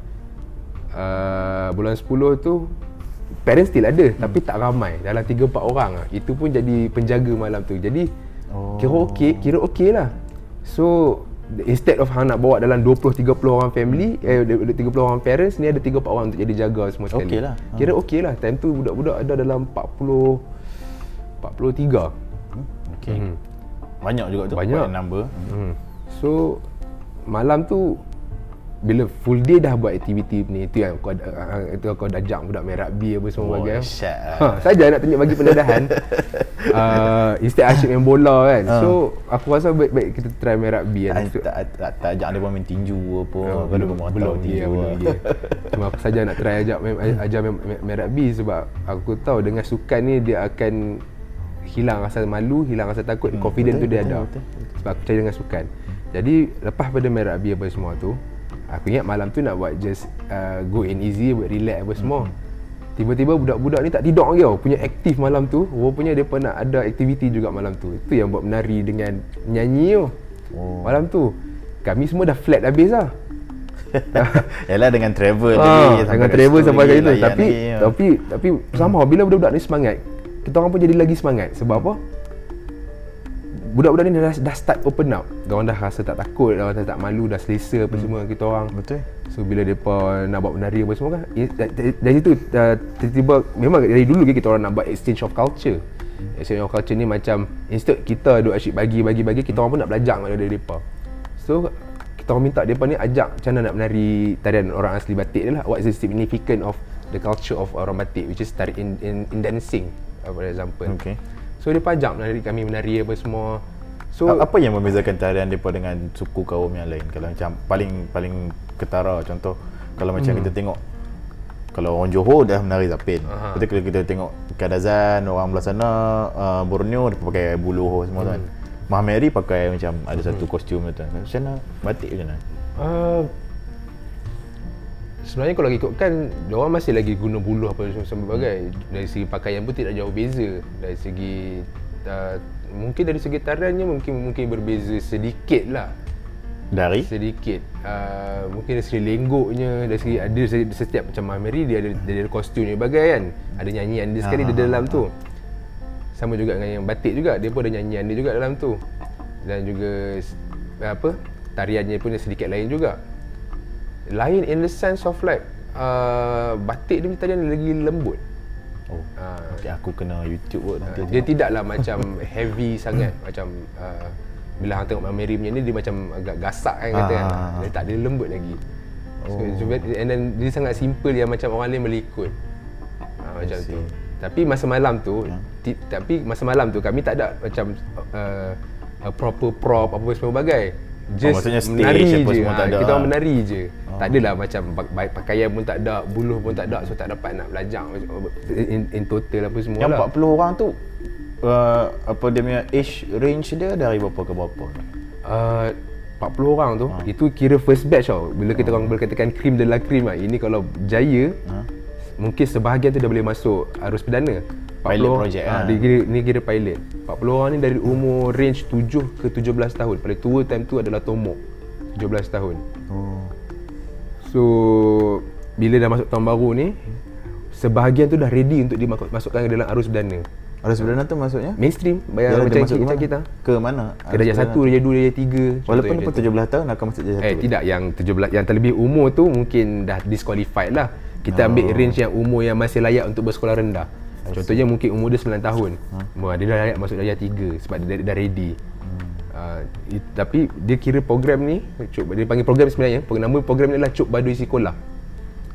Uh, bulan 10 tu parents still ada hmm. tapi tak ramai dalam 3 4 orang lah. itu pun jadi penjaga malam tu jadi oh. Kira okey kira okey lah so instead of hang nak bawa dalam 20 30 orang family eh 30 orang parents ni ada 3 4 orang untuk jadi jaga semua sekali Okey lah. Kira okey lah time tu budak-budak ada dalam 40 43 Okay. Hmm. Banyak juga tu. Banyak. number. Hmm. So malam tu bila full day dah buat aktiviti ni itu yang kau ada- ah, itu kau dah ajak budak main rugby apa semua Oh, bagi. dahsyat lah. Ha, saja nak tunjuk bagi pendedahan. uh, instead asyik main bola kan. Ha. So aku rasa baik-baik kita try main rugby kan. Tak, tak, tak, tak ajak dia pun main tinju apa. Oh, Kau belum belum ya, belum lah. ya. Cuma aku saja nak try ajak main ajar main, main, main rugby sebab aku tahu dengan sukan ni dia akan hilang rasa malu, hilang rasa takut, hmm, confident betul, tu dia betul, ada. betul, Sebab aku percaya dengan sukan. Jadi lepas pada main rugby apa semua tu, aku ingat malam tu nak buat just uh, go in easy, buat relax apa semua. Hmm. Tiba-tiba budak-budak ni tak tidur lagi tau Punya aktif malam tu Rupanya dia nak ada aktiviti juga malam tu Itu yang buat menari dengan nyanyi tu Oh. Malam tu Kami semua dah flat habis lah Yalah dengan travel Ah, sampai dengan travel sampai kat situ layan tapi ya. tapi tapi sama bila budak-budak ni semangat kita orang pun jadi lagi semangat sebab apa budak-budak ni dah, dah start open up. Diorang dah rasa tak takut dah tak malu Dah selesa apa semua kita orang. Betul. So bila mereka nak buat menari apa semua kan Dari situ tiba-tiba Memang dari dulu kita orang nak buat exchange of culture. Exchange of culture ni macam Instead kita duk asyik bagi-bagi-bagi Kita orang pun nak belajar dari mereka So kita orang minta mereka ni ajak Macam mana nak menari tarian orang asli batik ni lah. What is the significant of the culture of orang batik Which is tari in, in, in dancing For example. Okay. So dia ajak menari kami menari apa semua So apa yang membezakan tarian depa dengan suku kaum yang lain? Kalau macam paling paling ketara contoh kalau macam Hmm. kita tengok kalau orang Johor dah menari zapin. Betul kalau kita tengok Kadazan orang belah sana uh, Borneo dia pakai buluh semua tu kan. Hmm. Mahameri pakai macam ada satu kostum tu. Macam mana batik macam mana? Uh, sebenarnya kalau ikutkan orang masih lagi guna buluh apa semua sebagainya dari segi pakaian pun tidak jauh beza. Dari segi uh, mungkin dari segi tariannya mungkin mungkin berbeza sedikit lah. Dari? Sedikit. Uh, mungkin dari segi lenggoknya dari segi ada se- setiap macam Mahmeri dia ada dia ada kostum dia bagai kan. Ada nyanyian dia sekali Ah, di dalam tu. sama juga dengan yang batik juga. Dia pun ada nyanyian dia juga dalam tu. Dan juga apa tariannya pun sedikit lain juga lain in the sense of like uh, batik dia tarian lagi lembut Oh. uh, Okay, aku kena YouTube kot nanti. dia tidaklah macam heavy sangat macam uh, bila hang tengok Mary punya ni dia macam agak gasak kan kata kan. Ah. Dia tak dia lembut lagi. So, Oh. so, and then dia sangat simple yang macam orang lain boleh ikut. Uh, macam tu. see. Tapi masa malam tu, ti, tapi masa malam tu kami tak ada macam uh, a proper prop apa semua bagai. Just maksudnya stage menari apa je. semua Ha, tak ada kita lah. orang menari je. Tak adalah macam pakaian pun tak ada, buluh pun tak ada, so tak dapat nak belajar in, in total apa semua Yang lah. 40 orang tu uh, apa dia punya age range dia dari berapa ke berapa? Uh, 40 orang tu ha. itu kira first batch tau. Bila kita orang boleh katakan krim adalah krim lah. Ini kalau jaya Ha? mungkin sebahagian tu dah boleh masuk arus perdana. 40 Pilot project ha, lah. dia kira, ni kira pilot. 40 orang ni dari umur range 7 ke 17 tahun. Paling tua time tu adalah Tomok. 17 tahun. Oh. So bila dah masuk tahun baru ni sebahagian tu dah ready untuk dimasukkan ke dalam arus perdana. Ada sebenarnya tu maksudnya? Mainstream bayar Yalah, macam masuk ke kita, mana? kita. Ke mana? Ke darjah 1, darjah 2, darjah 3. Walaupun dia pun 17 tahun akan masuk darjah 1. Eh tidak yang 17 yang terlebih umur tu mungkin dah disqualified lah. Kita ambil range yang umur yang masih layak untuk bersekolah rendah. Contohnya mungkin umur dia 9 tahun. Ha? Dia dah layak masuk darjah 3 sebab dia dah, dah ready. Hmm. Uh, it, tapi dia kira program ni cuk dia panggil program sebenarnya nama program ni adalah Cuk Baduy Sekolah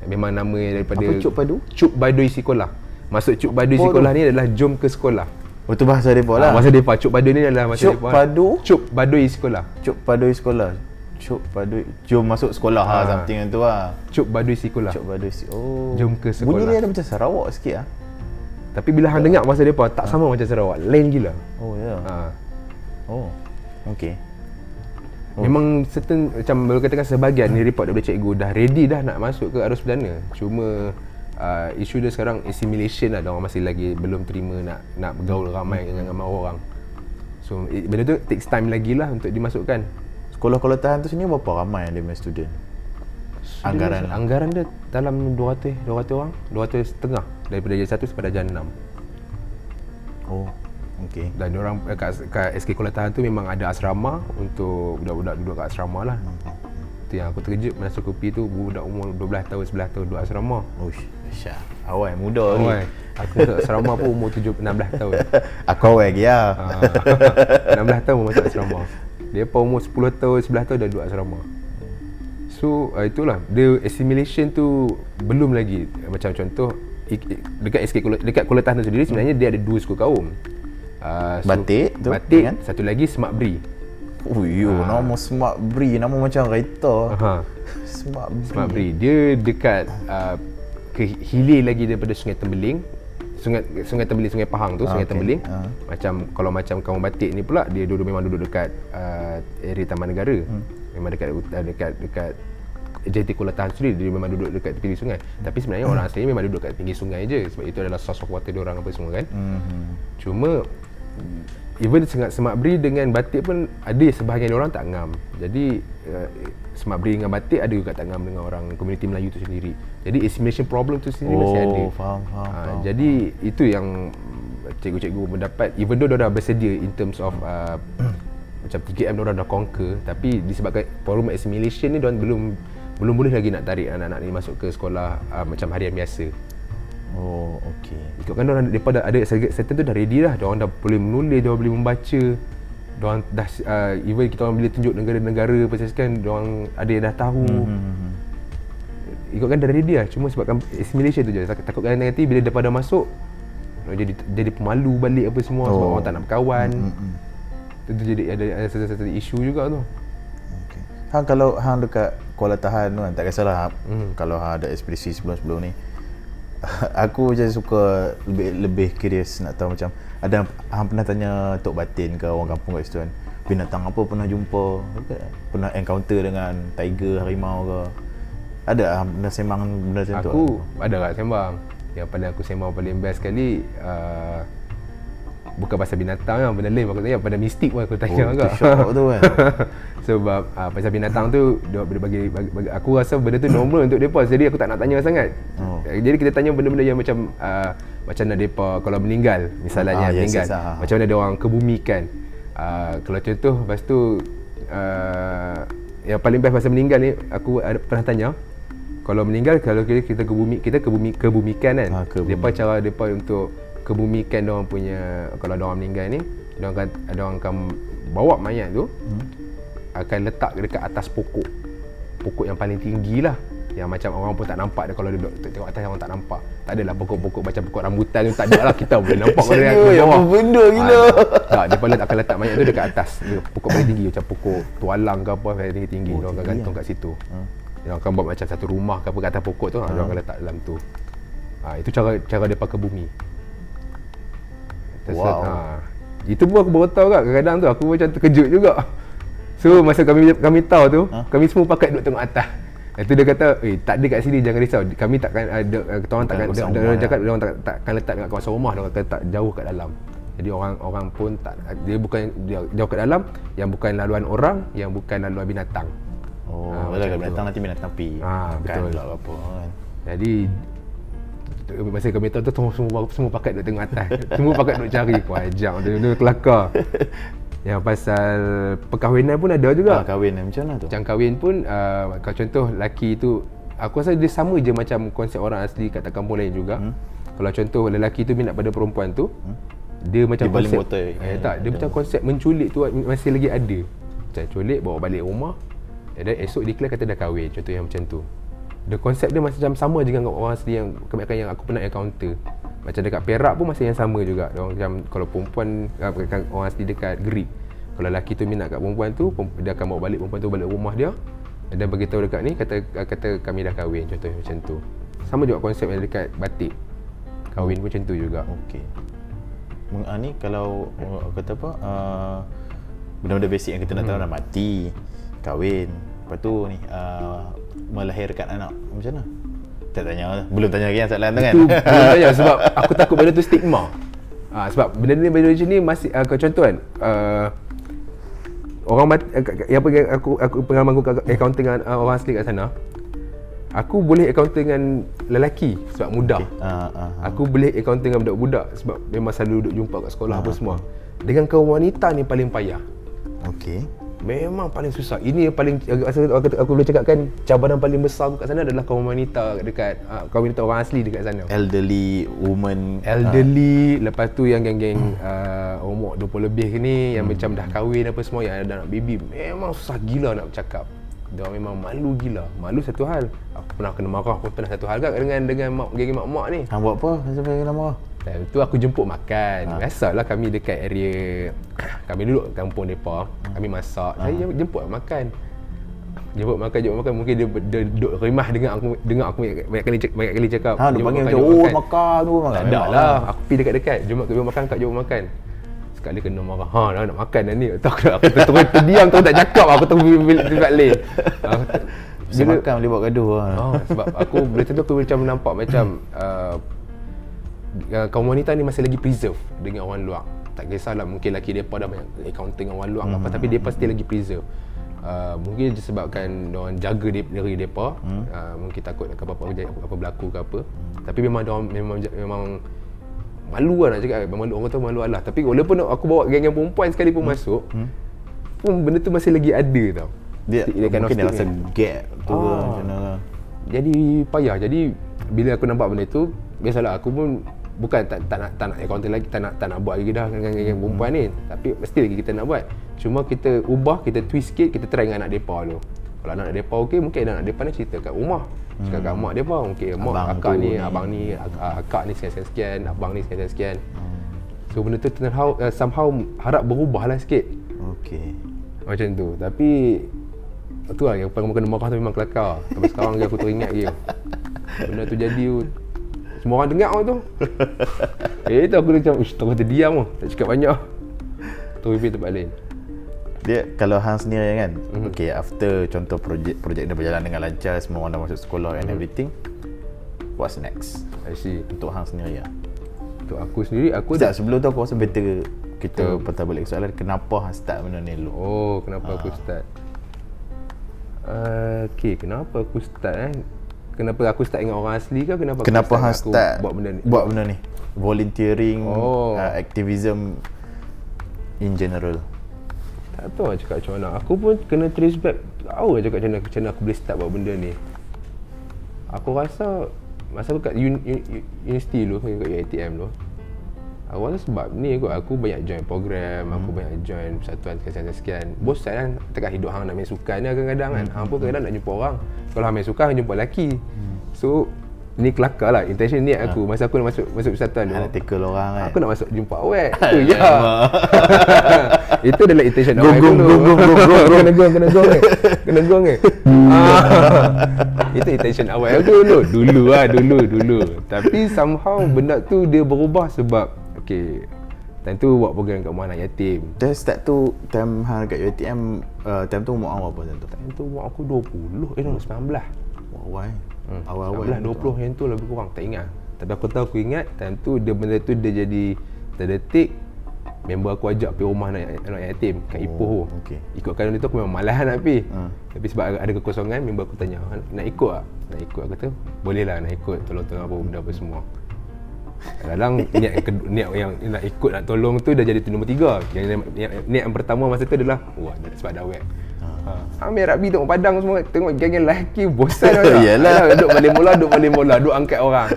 memang nama daripada Apa Cuk Padu? Cuk Baduy Sekolah maksud Cuk Baduy Apa tu? Sekolah ni adalah jom ke sekolah Oh tu bahasa dia lah. lah. masa depa Cuk Baduy ni adalah masa Cuk depa Padu? Cuk Baduy Sekolah Cuk padui sekolah. Cuk padui. Jom masuk sekolah ha, Ha. something tu lah. Cuk Baduy Sekolah Cuk padui. si- Oh. Jom ke sekolah. Bunyi dia ada macam Sarawak sikit ah. Tapi bila hang dengar bahasa depa tak sama macam Sarawak. Lain gila. Oh ya. Yeah. Ha. Oh. Okey. Oh. Memang certain macam boleh katakan sebahagian ni report daripada cikgu dah ready dah nak masuk ke arus perdana. Cuma uh, isu dia sekarang assimilation lah. Orang masih lagi belum terima nak nak bergaul ramai dengan ramai orang. So eh, benda tu takes time lagi lah untuk dimasukkan. Sekolah Kelatahan tu sini berapa ramai dia punya student? Anggaran lah. Anggaran dia dalam 200 200 orang, 200 setengah daripada darjah 1 sampai darjah 6. Oh. Okey. Dan orang eh, kat, kat SK Kuala Tahan tu memang ada asrama untuk budak-budak duduk kat asrama lah. Itu yang aku terkejut masuk kopi tu budak umur 12 tahun 11 tahun duduk asrama. Uish, Syah. Awal muda lagi. aku masuk asrama pun umur 7 16 tahun. Aku awal lagi lah. Ha, 16 tahun pun masuk asrama. Dia pun umur 10 tahun 11 tahun dah duduk asrama. So uh, itulah the assimilation tu belum lagi macam contoh dekat SK Kul- dekat Kuala tu sendiri sebenarnya dia ada dua suku kaum. Uh, Batik tu, batik kan? satu lagi Smart Bri. Oh yo, nama Smart Bri, nama macam kereta. Ha. Smart Bri. Smart Bri. Dia dekat uh, ke hilir lagi daripada Sungai Tembeling. Sungai Sungai Tembeling, Sungai Pahang tu, Ah, Sungai okey. Tembeling. Ah. Macam kalau macam kaum batik ni pula dia dulu memang duduk dekat uh, area Taman Negara. Hmm. Memang dekat uh, dekat dekat JT Kuala Tahan sendiri dia memang duduk dekat tepi sungai. Tapi sebenarnya orang asli memang duduk kat pinggir sungai je sebab itu adalah source of water dia orang apa semua kan. Mhm. Cuma even sangat Smart Bri dengan batik pun ada sebahagian orang tak ngam. Jadi uh, Smart Bri dengan batik ada juga tak ngam dengan orang komuniti Melayu tu sendiri. Jadi assimilation problem tu sendiri masih ada. Oh, faham, faham, Ah, faham. Jadi itu yang cikgu-cikgu mendapat even though dia dah bersedia in terms of uh, macam 3M dia orang dah conquer tapi disebabkan problem assimilation ni dia belum belum boleh lagi nak tarik anak-anak ni masuk ke sekolah uh, macam harian biasa. Oh, okey. Ikutkan orang depa dah ada certain tu dah ready dah. Dia orang dah boleh menulis, dia orang boleh membaca. Dia orang dah uh, even kita orang bila tunjuk negara-negara apa kan dia orang ada yang dah tahu. Mhm. Ikutkan dah ready lah. Cuma sebabkan assimilation tu je. Tak- Takutkan nanti bila depa dah masuk jadi jadi pemalu balik apa semua oh. sebab orang tak nak berkawan. Mhm. Itu jadi ada ada satu-satu isu juga tu. Okey. Hang kalau hang dekat Kuala Tahan tu kan tak kisahlah Mhm. kalau hang ada ekspedisi sebelum-sebelum ni. aku macam suka lebih lebih curious nak tahu macam ada hang pernah tanya Tok Batin ke orang kampung kat situ kan. Binatang apa pernah jumpa? Pernah encounter dengan tiger, harimau ke? Ada hang pernah sembang benda macam tu? Aku ada kat sembang. Yang paling aku sembang paling best sekali uh, bukan pasal binatang lah, benda lain aku tanya pada mistik pun aku tanya Oh, agak. tu kan. Sebab uh, pasal binatang tu dia bagi, bagi, bagi aku rasa benda tu normal untuk depa jadi aku tak nak tanya sangat. Oh. Eh, Jadi kita tanya benda-benda yang macam uh, macam mana depa kalau meninggal misalnya Ah, yes, meninggal. yes, ah. Macam mana dia orang kebumikan. Uh, kalau contoh lepas tu uh, yang paling best pasal meninggal ni aku ada pernah tanya kalau meninggal kalau kita kita kebumi kita kebumi kebumikan kan. Ah, kebumi. Depa cara depa untuk kebumikan dia orang punya kalau dia orang meninggal ni dia orang akan dia orang akan bawa mayat tu hmm. Akan letak dekat atas pokok. Pokok yang paling tinggi lah yang macam orang pun tak nampak dia kalau dia duduk tengok atas orang tak nampak. Tak adalah pokok-pokok macam pokok rambutan tu tak ada lah kita boleh nampak kalau dia kat bawah. Apa benda gila? Ah, tak, dia paling akan letak mayat tu dekat atas. Dia, pokok paling tinggi macam pokok tualang ke apa paling tinggi-tinggi. Oh, dia akan gantung lah. kat situ. Ha. Dia akan buat macam satu rumah ke apa kat atas pokok tu, ha. dia orang akan letak dalam tu. Ha, itu cara cara dia pakai bumi. Terus, Wow. Ha, itu pun aku baru tahu kat kadang-kadang tu aku macam terkejut juga. So masa kami kami tahu tu, Ha? kami semua pakai duduk tengok atas. Itu dia kata, "Eh, tak ada kat sini jangan risau. Kami takkan ada uh, kita orang takkan dia, cakap lah. dia orang tak takkan letak dekat kawasan rumah, dia orang akan letak jauh kat dalam." Jadi orang orang pun tak dia bukan dia jauh kat dalam yang bukan laluan orang, yang bukan laluan binatang. Oh, Ah, ah, kalau binatang nanti binatang api. Ah, Makan betul. pula apa kan. Jadi masa kami tahu tu semua semua, semua pakai duduk tengok atas. semua pakai duduk cari kuajang dia, dia kelakar. Yang pasal perkahwinan pun ada juga. Ah, kahwin ni macam mana tu? Macam kahwin pun uh, kalau contoh lelaki tu aku rasa dia sama je macam konsep orang asli kat kampung lain juga. Hmm. Kalau contoh lelaki tu minat pada perempuan tu, hmm. dia macam Dia konsep botol, eh, eh, tak, dia macam konsep menculik tu masih lagi ada. Macam culik bawa balik rumah. Dan esok declare kata dah kahwin, contoh yang macam tu. The konsep dia macam sama je dengan orang asli yang kebanyakan yang aku pernah encounter. Macam dekat Perak pun masih yang sama juga. Dia orang macam kalau perempuan ah, orang asli dekat Gerik. Kalau lelaki tu minat kat perempuan tu, dia akan bawa balik perempuan tu balik rumah dia. Dan beritahu dekat ni kata kata kami dah kahwin contohnya macam tu. Sama juga konsep yang dekat batik. Kahwin pun macam tu juga. Okey. Meng, ah, ni kalau uh, kata apa? Uh, benda-benda basic yang kita nak tahu Hmm. dah mati, kahwin, lepas tu ni uh, melahirkan anak. Macam mana? Tak tanya. Belum tanya lagi yang soalan tu kan? Itu belum tanya sebab aku takut benda tu stigma. Ha, sebab benda ni benda macam ni masih uh, contoh kan uh, orang mat, uh, yang apa aku aku pengalaman aku accounting dengan uh, orang asli kat sana aku boleh accounting dengan lelaki sebab mudah Okey. Ah, ah, ah. aku boleh accounting dengan budak-budak sebab memang selalu duduk jumpa kat sekolah apa semua dengan kaum wanita ni paling payah Okey. Memang paling susah. Ini yang paling aku, rasa aku, aku boleh cakapkan cabaran paling besar kat sana adalah kaum wanita dekat uh, kaum wanita orang asli dekat sana. Elderly woman. Elderly, lepas tu yang geng-geng uh, umur 20 lebih ni yang macam dah kahwin apa semua yang ada anak baby memang susah gila nak bercakap. dia memang malu gila. Malu satu hal. Aku pernah kena marah pun pernah satu hal kan dengan dengan mak geng mak-mak ni. Hang buat apa sampai kena marah? Time tu aku jemput makan. Ha. Biasalah kami dekat area kami duduk kampung depa. Kami masak. Ha. Saya jemput makan. Jemput makan, jemput makan. Mungkin dia, dia duduk rimah dengar aku dengar aku banyak, banyak kali cakap, banyak kali cakap. Ha, dia panggil macam oh makan." makan tu makan. Tak ada lah. Aku pergi dekat-dekat. Jemput jemput makan, kat jemput makan. Sekali kena marah. Ha, dah nak makan dah ni. Tak aku, aku terus terdiam, terus tak cakap. Aku terus bilik tempat lain. Bila- makan boleh buat gaduh lah. Oh, sebab aku bila tentu aku macam nampak macam uh, uh, kaum wanita ni masih lagi preserve dengan orang luar. Tak kisahlah mungkin lelaki depa dah banyak accounting dengan orang luar hmm. apa tapi depa still lagi preserve. Uh, mungkin disebabkan orang jaga diri, depa hmm. uh, mungkin takut nak apa-apa apa, apa berlaku ke apa. Tapi memang dia memang memang malu lah nak cakap memang orang kata malu Allah tapi walaupun aku bawa geng-geng perempuan sekali pun hmm. masuk hmm. pun benda tu masih lagi ada tau Dia, Dia kan mungkin dia rasa gap tu Ah. lah macam mana lah. jadi payah jadi bila aku nampak benda tu biasalah aku pun bukan tak, tak nak tak nak accounting lagi tak nak tak nak buat lagi dah dengan geng perempuan ni. Tapi mesti lagi kita nak buat. Cuma kita ubah kita twist sikit kita try dengan anak depa dulu. Kalau anak depa okey mungkin anak depa ni cerita kat rumah. Cakap kat mak depa okey mak Abang akak ni, ni. abang ni ak- akak ni sekian sekian abang ni sekian sekian. So benda tu somehow, uh, somehow harap berubah lah sikit. Okey. macam tu. Tapi Tu lah yang paling kena marah tu memang kelakar. Sampai sekarang aku teringat lagi. Benda tu jadi Semua orang dengar tu Eh tu aku macam Ush terus terdiam tu Tak cakap banyak Terus pergi tempat lain Dia kalau hang sendiri kan. Mhm. Mm-hmm. Okay, after contoh projek projek dia berjalan dengan lancar, semua orang dah masuk sekolah and Mhm. everything. What's next I see untuk hang sendiri lah? Untuk aku sendiri Aku Sekejap sebelum tu aku rasa better kita Betul. patah balik soalan kenapa hang start benda ni dulu? Oh kenapa Ah. aku start uh, Okay kenapa aku start eh Kenapa aku start dengan orang asli ke Kenapa, Kenapa aku aku start buat benda ni Buat benda ni. Volunteering, Oh. uh, activism in general. Tak tahu nak cakap macam mana. Aku pun kena trace back. Tahu nak cakap macam mana, macam mana aku boleh start buat benda ni. Aku rasa masa aku kat uni, uni, universiti dulu, kat UiTM dulu. Aku rasa sebab ni kot aku banyak join program, hmm. aku banyak join persatuan sekian-sekian. Bosan kan tengah hidup hang nak main sukan ni kadang-kadang kan. Hang pun kadang-kadang nak jumpa orang. Kalau hang main sukan, hang jumpa lelaki. So ni kelakar lah intention niat aku masa aku nak masuk masuk persatuan tu. Nak tackle orang kan. Aku nak masuk jumpa awet. Tu ya. Itu adalah intention awet gong, dulu. gong, gong, gong, gong, gong. Kena gong, kena gong ni. Kena gong ni. Ah. Itu intention awet aku dulu. Dulu lah, dulu, dulu. Tapi somehow benda tu dia berubah sebab okay, Time tu buat program kat rumah anak yatim. Time start tu time hang dekat UiTM uh, time tu umur hang berapa time tu? Time tu umur aku 20, eh no, 19. Wah, why? Hmm. Awal-awal 19, 20 yang tu lebih kurang tak ingat. Tapi aku tahu aku ingat time tu dia benda tu dia jadi terdetik member aku ajak pergi rumah anak, anak yatim kat Ipoh tu. okey. Ikutkan benda tu aku memang malas nak pergi. Hmm. Tapi sebab ada kekosongan member aku tanya, "Han, nak ikut tak? Nak ikut aku kata, boleh lah nak ikut tolong-tolong apa benda apa semua. Kadang niat yang, niat yang nak ikut nak tolong tu dah jadi tu nombor tiga. Yang, yang, yang niat yang pertama masa tu adalah wah sebab dah wet. Ha. Ambil rugby tengok padang semua Tengok geng-geng lelaki Bosan tau tak? Yalah. Alah, Duduk balik bola Duduk balik bola Duduk angkat orang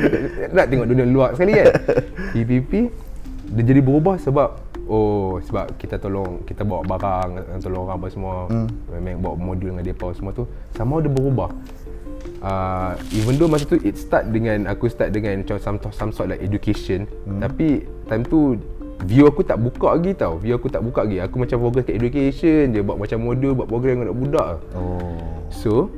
kita nak tengok dunia luar sekali kan PPP Dia jadi berubah sebab Oh sebab kita tolong Kita bawa barang Tolong orang apa semua hmm. Memang bawa modul dengan mereka semua tu Sama dia berubah uh, Even though masa tu It start dengan Aku start dengan Macam some, some sort like education hmm. Tapi Time tu View aku tak buka lagi tau View aku tak buka lagi Aku macam fokus kat education je Buat macam modul Buat program dengan budak Oh. So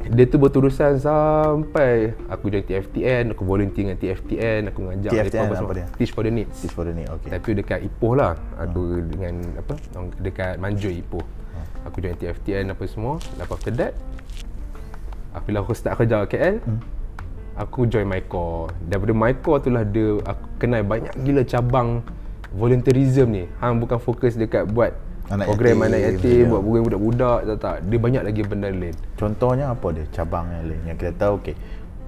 dia tu berterusan sampai aku join TFTN, aku volunteer dengan TFTN, aku ngajak TFTN apa semua. dia? Teach for the Needs. Teach for the need. Okay. Tapi dekat Ipoh lah. Aku dengan apa? Dekat Manjui Ipoh. Aku join TFTN apa semua. Lepas after that aku bila aku start kerja KL, aku join MyCore. Daripada MyCore tu lah dia aku kenal banyak gila cabang volunteerism ni. Hang bukan fokus dekat buat Anak program yatim, anak yatim, ya. buat program budak-budak tak tak. Dia banyak lagi benda lain. Contohnya apa dia cabang yang lain yang kita tahu okey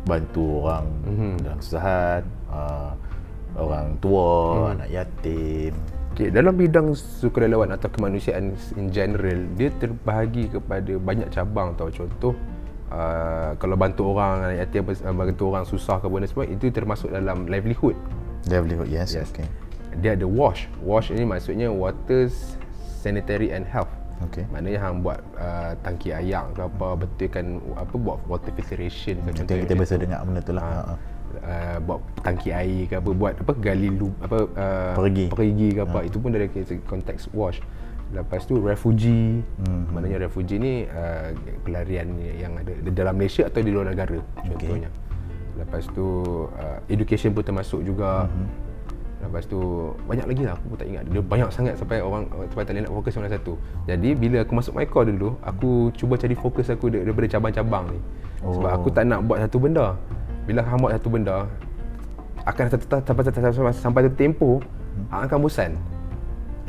bantu orang Mhm. mm-hmm. dalam kesusahan, uh, orang tua, Mhm. mm. anak yatim. Okay, dalam bidang sukarelawan atau kemanusiaan in general, dia terbahagi kepada banyak cabang tau. Contoh, uh, kalau bantu orang anak yatim, apa- uh, bantu orang susah ke benda semua, itu termasuk dalam livelihood. Livelihood, yes. Yes. Okay. Dia ada WASH. WASH ini maksudnya Water Sanitary and Health. Okey. Maknanya hang buat uh, tangki air ke apa, betulkan apa buat water filtration ke Kita, kita biasa dengar benda tu lah. Ha. Ha. Uh, buat tangki air ke apa buat apa gali lu apa uh, Perigi. perigi ke apa itu pun dari konteks wash lepas tu refugee hmm. maknanya refugee ni uh, pelarian yang ada di dalam Malaysia atau di luar negara contohnya. Lepas tu uh, education pun termasuk juga. Hmm. lepas tu banyak lagi lah aku pun tak ingat. Dia banyak sangat sampai orang sampai tak boleh nak fokus mana satu. Jadi bila aku masuk my core dulu aku cuba cari fokus aku dar- daripada cabang-cabang ni. Oh. sebab aku tak nak buat satu benda. Bila hang buat satu benda akan sampai sampai sampai sampai tempoh akan bosan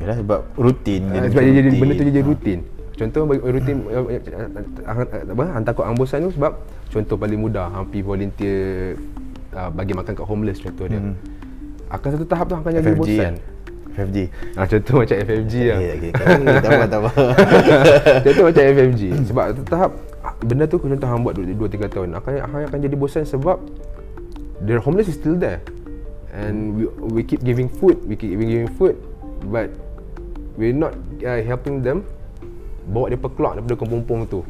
Yalah sebab rutin. Uh, sebab dia jadi benda tu jadi rutin. Contoh bagi rutin uh, uh, apa hang takut hang bosan tu sebab contoh paling mudah hang pergi volunteer uh, bagi makan kat homeless contoh dia. Hmm. Akan satu tahap tu hang akan jadi bosan. FFG. Ah contoh macam FFG lah. Kan, tak apa, tak apa. Contoh macam FFG sebab tahap ah, benda tu contoh hang buat 2 3 tahun akan hang akan jadi bosan sebab the homeless is still there and we, we keep giving food we keep giving food but we're not uh, helping them bawa dia keluar daripada kampung tu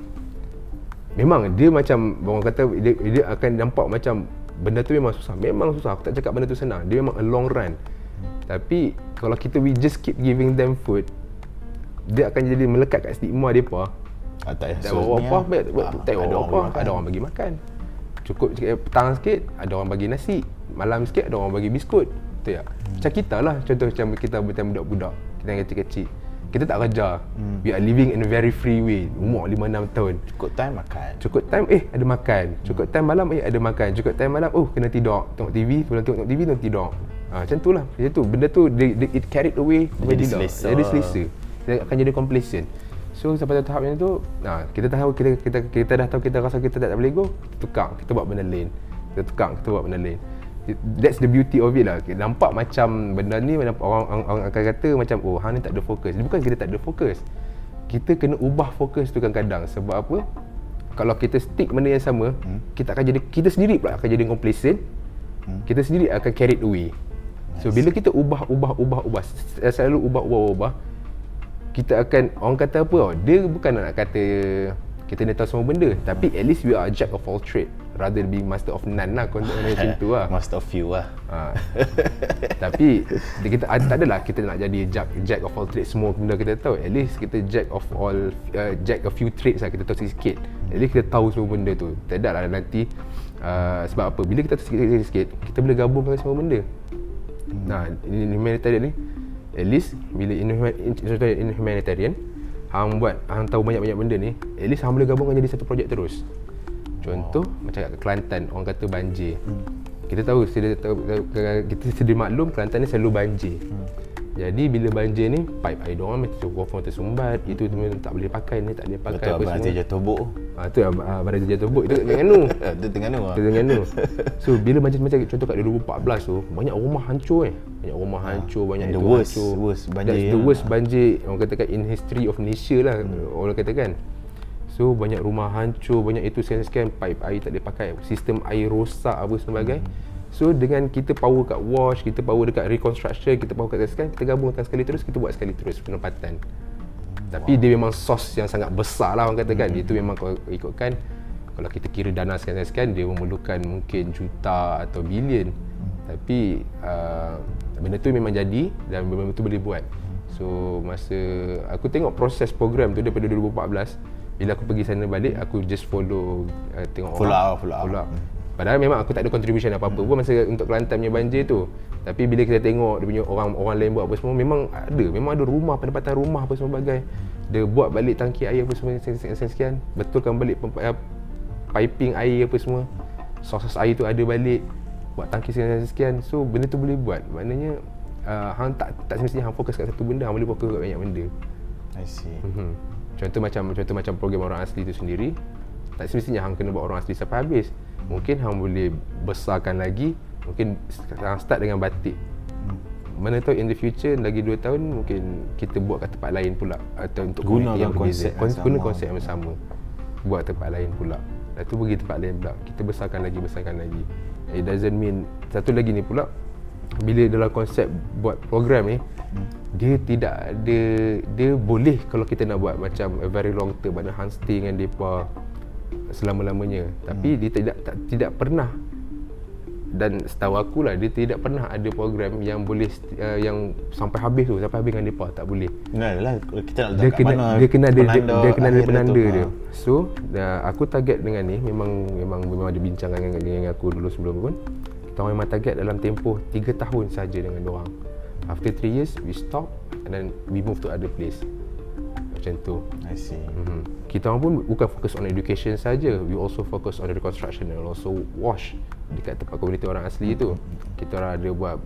memang dia macam orang kata dia, dia akan nampak macam benda tu memang susah memang susah aku tak cakap benda tu senang dia memang a long run tapi kalau kita we just keep giving them food dia akan jadi melekat kat stigma apa Ah, tak tak so, bawa apa, baik, Ah, tak bawa ada orang apa, ada orang bagi makan. Cukup sikit, petang sikit, ada orang bagi nasi. Malam sikit, ada orang bagi biskut. Betul tak? Hmm. Macam kita lah, contoh macam kita macam budak-budak. Kita yang kecil-kecil. Kita tak kerja. Hmm. We are living in a very free way. Umur 5-6 tahun. Cukup time makan. Cukup time, eh ada makan. Cukup time malam, eh ada makan. Cukup time malam, oh kena tidur. Tengok TV, sebelum tengok TV, tengok tidur. Ha, macam tu lah. Macam tu. Benda tu, they, they, it carried away. Jadi selesa. Jadi selesa. Dia akan jadi complacent. So sampai tahap macam tu, nah, kita tahu kita kita kita dah tahu kita rasa kita tak boleh go, tukar, kita buat benda lain. Kita tukar, kita buat benda lain. That's the beauty of it lah. Nampak macam benda ni orang, orang, orang akan kata macam oh hang ni tak ada fokus. Bukan kita tak ada fokus. Kita kena ubah fokus tu kadang-kadang sebab apa? Kalau kita stick benda yang sama, hmm. kita akan jadi kita sendiri pula akan jadi complacent. Hmm. Kita sendiri akan carried away. So bila kita ubah ubah ubah ubah selalu ubah ubah ubah kita akan orang kata apa tau dia bukan nak kata kita ni tahu semua benda tapi at least we are a jack of all trade rather being master of none lah konsep macam tu lah. Master of few lah. ha. tapi kita ah, tak adalah kita nak jadi jack jack of all trades. Semua benda kita tahu. At least kita jack of all uh, jack a few trades lah kita tahu sikit at least kita tahu semua benda tu. Tak ada lah nanti uh, sebab apa? Bila kita tahu sikit-sikit kita boleh gabungkan semua benda. Nah ini humanitarian ni. At least bila in, in, in humanitarian hang buat hang tahu banyak-banyak benda ni at least hang boleh gabungkan jadi satu projek terus contoh oh. macam kat Kelantan orang kata banjir hmm. kita tahu sedia kita sedia maklum Kelantan ni selalu banjir hmm. jadi bila banjir ni pipe air diorang mesti confirm tersumbat itu tu tak boleh pakai ni tak boleh pakai Betul apa semua Aziz jatuh buk. Ah tu ah Badan Jajah Tobok itu Terengganu. Itu Terengganu lah. Itu Terengganu. So bila macam macam contoh kat 2014 tu banyak rumah hancur eh. Banyak rumah hancur, banyak the itu worst- hancur. worst banjir That's the worst banjir orang katakan in history of Malaysia lah hmm. orang katakan. So banyak rumah hancur, banyak itu sekian-sekian pipe air tak boleh pakai, sistem air rosak apa sebagainya. So dengan kita power kat wash, kita power dekat reconstruction, kita power kat sekian, kita gabungkan sekali terus, kita buat sekali terus penempatan. Tapi dia memang sos yang sangat besar lah orang katakan. Itu memang kalau ikutkan kalau kita kira dana sekian-sekian dia memerlukan mungkin juta atau bilion. Tapi uh, benda tu memang jadi dan benda tu boleh buat. So masa aku tengok proses program tu daripada 2014 bila aku pergi sana balik aku just follow uh, tengok Follow orang up, follow up. follow up. Padahal memang aku tak ada contribution apa-apa pun masa untuk Kelantan punya banjir tu. Tapi bila kita tengok dia punya orang orang lain buat apa semua memang ada, memang ada rumah pendapatan rumah apa semua bagai. Dia buat balik tangki air apa semua sekian-sekian, betulkan balik pem- uh, piping air apa semua. Sources air tu ada balik. Buat tangki sekian-sekian. So benda tu boleh buat. Maknanya uh, hang tak tak semestinya hang fokus kat satu benda, hang boleh fokus kat banyak benda. I see. Mhm. Contoh macam contoh macam program orang asli tu sendiri tak semestinya hang kena buat orang asli sampai habis. Mungkin hang boleh besarkan lagi, mungkin hang start dengan batik. Mana tahu in the future lagi 2 tahun mungkin kita buat kat tempat lain pula atau untuk community yang konsep yang Guna konsep yang sama. Buat tempat lain pula. Lepas tu pergi tempat lain pula. Kita besarkan lagi, besarkan lagi. It doesn't mean satu lagi ni pula bila dalam konsep buat program ni dia tidak ada dia boleh kalau kita nak buat macam a very long term mana stay dengan depa selama-lamanya tapi dia tidak tak, tidak pernah dan setahu aku lah dia tidak pernah ada program yang boleh uh, yang sampai habis tu sampai habis dengan depa tak boleh Nah, lah kita nak dia kat kena mana dia kena ada dia, penanda dia kena ada penanda tu. dia. Ha. So uh, aku target dengan ni memang memang memang ada bincang dengan dengan aku dulu sebelum pun. Kita memang target dalam tempoh 3 tahun saja dengan orang. After 3 years we stop and then we move to other place. Macam tu. I see. Mm-hmm. Kita orang pun bukan fokus on education saja. We also focus on the reconstruction and also wash dekat tempat komuniti orang asli tu. Kita orang ada buat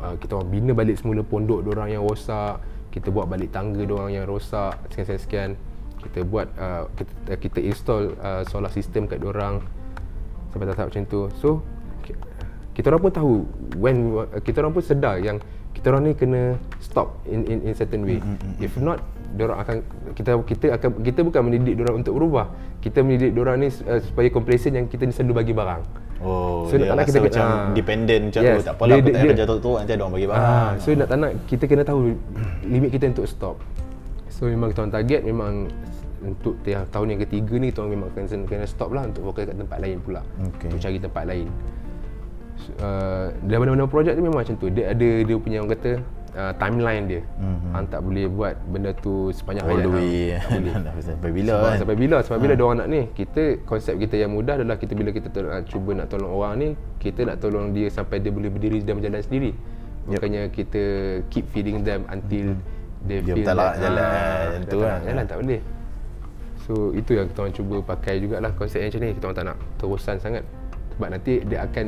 uh, kita orang bina balik semula pondok orang yang rosak. Kita buat balik tangga orang yang rosak sekian-sekian. Kita buat uh, kita, uh, kita install uh, solar system kat orang sampai tahap macam tu. So ki- kita orang pun tahu when uh, kita orang pun sedar yang kita orang ni kena stop in in in certain way. If not orang akan kita kita akan kita bukan mendidik orang untuk berubah. Kita mendidik orang ni uh, supaya complacent yang kita ni selalu bagi barang. Oh, So, dia nak- rasa kita- macam ah. dependent macam Yes. tu. Tak apalah Dia- aku tak payah dia- jatuh tu nanti ada orang bagi barang. Ah, so nak tak nak kita kena tahu limit kita untuk stop. So memang kita orang target memang untuk tahun yang ketiga ni kita orang memang kena, kena stop lah untuk fokus kat tempat lain pula. Okey. Untuk cari tempat lain. Uh, dalam mana-mana projek tu memang macam tu. Dia ada dia punya orang kata uh, timeline dia. Mm-hmm. Hang tak boleh buat benda tu sepanjang All hayat the way. Boleh. Sampai bila Sebab, kan? sampai bila sebab bila ha. orang nak ni kita konsep kita yang mudah adalah kita bila kita tol- uh, cuba nak tolong orang ni kita nak tolong dia sampai dia boleh berdiri dan berjalan sendiri bukannya kita keep feeding them until they Dia feel tak nak that, jalan, ah, dia tu kan. jalan tak boleh so itu yang kita orang cuba pakai jugalah konsep yang macam ni kita orang tak nak terusan sangat sebab nanti dia akan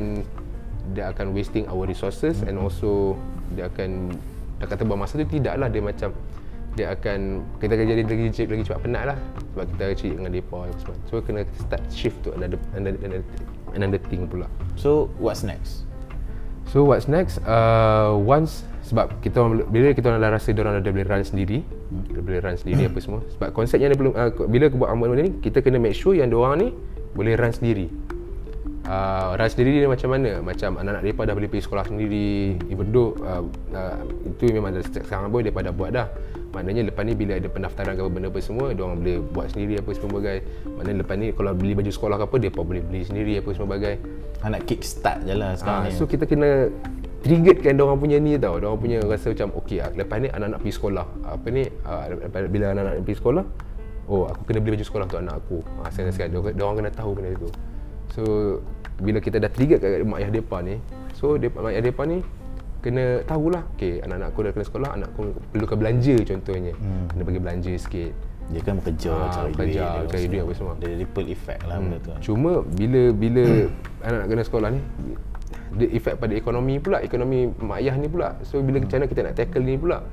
dia akan wasting our resources and also dia akan dah kata buang masa tu tidaklah dia macam dia akan kita akan jadi lagi lagi, lagi cepat penat lah sebab kita cari dengan depa semua so kena start shift to another another, another, another thing pula So, what's next? So what's next? Uh, once sebab kita bila kita orang dah rasa dia orang dah boleh run sendiri, dia boleh run sendiri apa semua. Sebab konsepnya dia belum uh, bila aku buat amal ni kita kena make sure yang dia orang ni boleh run sendiri. Uh, run sendiri dia macam mana? Macam anak-anak mereka dah boleh pergi sekolah sendiri Even though uh, uh, Itu memang dah sekarang pun mereka dah buat dah Maknanya lepas ni bila ada pendaftaran ke benda apa semua Dia orang boleh buat sendiri apa semua bagai Maknanya lepas ni kalau beli baju sekolah ke apa Mereka boleh beli sendiri apa semua bagai Ha, nak kick start je lah sekarang Ah, ni. so kita kena triggerkan dia orang punya ni tau. Dia orang punya rasa macam okey ah, lepas ni anak-anak pergi sekolah. Apa ni ah, lepas- bila anak-anak pergi sekolah, oh aku kena beli baju sekolah untuk anak aku. Ah sekarang sekarang dia, dia orang kena tahu benda itu. So bila kita dah trigger kat mak ayah depa ni, so depa mak ayah depa ni kena tahulah okey anak-anak aku dah kena sekolah, anak aku perlukan belanja contohnya. Hmm. Kena bagi belanja sikit. Dia kan bekerja, Ah, cari bekerja, duit. cari duit apa semua. Dia ripple effect lah benda tu. Cuma bila bila anak nak kena sekolah ni dia efek pada ekonomi pula, ekonomi mak ayah ni pula. So bila macam mana kita nak tackle ni pula?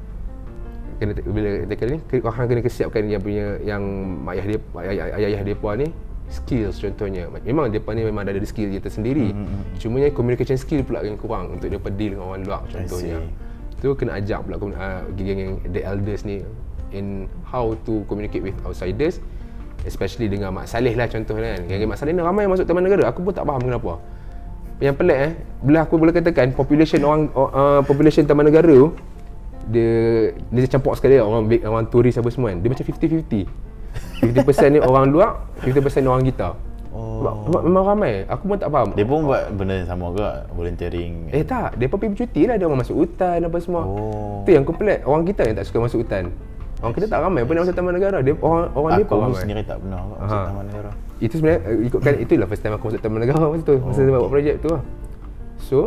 Kena bila tackle ni ke- orang kena kesiapkan yang punya yang mak ayah dia ayah, ayah, ayah depa ni skills contohnya. Memang depa ni memang ada skill dia tersendiri. Cuma yang communication skill pula yang kurang untuk depa deal dengan orang luar contohnya. Tu kena ajak pula uh, geng the elders ni in how to communicate with outsiders especially dengan Mak Saleh lah contohnya kan. Yang Mak Saleh ni ramai yang masuk Taman Negara. Aku pun tak faham kenapa. Yang pelik eh, bila aku boleh katakan population orang uh, population Taman Negara tu dia dia campur sekali orang orang turis apa semua kan. Dia macam 50-50. 50% ni orang luar, 50% ni orang kita. Oh. Sebab, memang ramai. Aku pun tak faham. Dia pun buat benda yang sama ke? Volunteering. Eh tak, dia pergi bercuti lah dia orang masuk hutan apa semua. Oh. Tu yang aku pelik. Orang kita yang tak suka masuk hutan. Orang kita tak ramai pun nak masuk taman negara. Dia orang orang dia pun pun ramai. sendiri tak pernah masuk Aha. taman negara. Itu sebenarnya uh, ikutkan itulah first time aku masuk taman negara masa tu. Masa oh, buat projek tu lah. So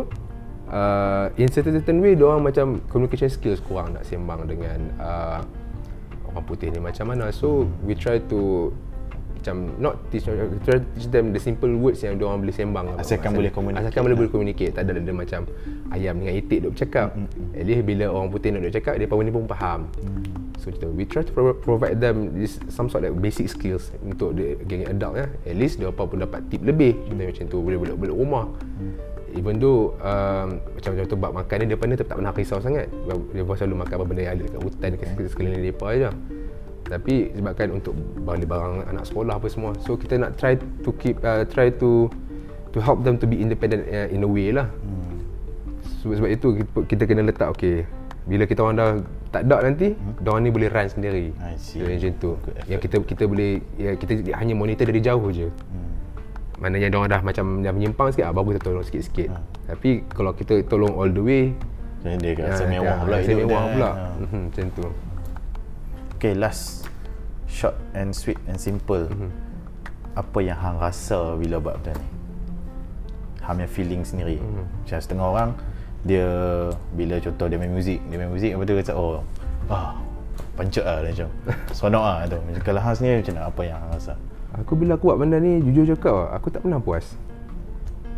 uh, in certain certain way dia orang macam communication skills kurang nak sembang dengan uh, orang putih ni macam mana. So we try to macam not teach we try to teach them the simple words yang dia orang boleh sembang lah. Asalkan Maksudnya- boleh communicate. asalkan boleh boleh communicate. Tak ada ada macam ayam dengan itik duk bercakap. At least bila orang putih nak duk cakap dia pun pun faham. So kita we try to pro- provide them this some sort of basic skills untuk the geng adult ya at least dia apa pun dapat tip lebih. Contohnya macam tu boleh boleh boleh rumah even though um, macam tu bab makan ni dia pun tak, tak pernah risau sangat dia pun selalu makan apa benda yang ada dekat hutan dekat sekeliling depa aja tapi sebabkan untuk balik barang anak sekolah apa semua so kita nak try to keep uh, try to to help them to be independent uh, in a way lah Hmm. sebab, sebab itu kita, kita kena letak okey Bila kita orang dah tak ada nanti, hmm? orang ni boleh run sendiri. I see. So, macam tu. Yang kita kita boleh ya kita hanya monitor dari jauh je. Hmm. Maknanya dia orang dah macam dah menyimpang sikit, ah, baru kita tolong sikit-sikit. Ha. Tapi kalau kita tolong all the way, Jadi dia ah, rasa mewah dah, pula rasa hidup mewah pula. Ha. Mhm, macam tu. Okay, last short and sweet and simple. Mhm. Apa yang hang rasa bila buat benda ni? Hang punya feeling sendiri. Mhm. Macam setengah orang dia bila contoh dia main muzik, dia main muzik lepas tu kata oh ah pancak lah dia macam seronok lah tu. Macam kalau hang sendiri macam mana apa yang hang rasa? Aku bila aku buat benda ni jujur cakap aku tak pernah puas.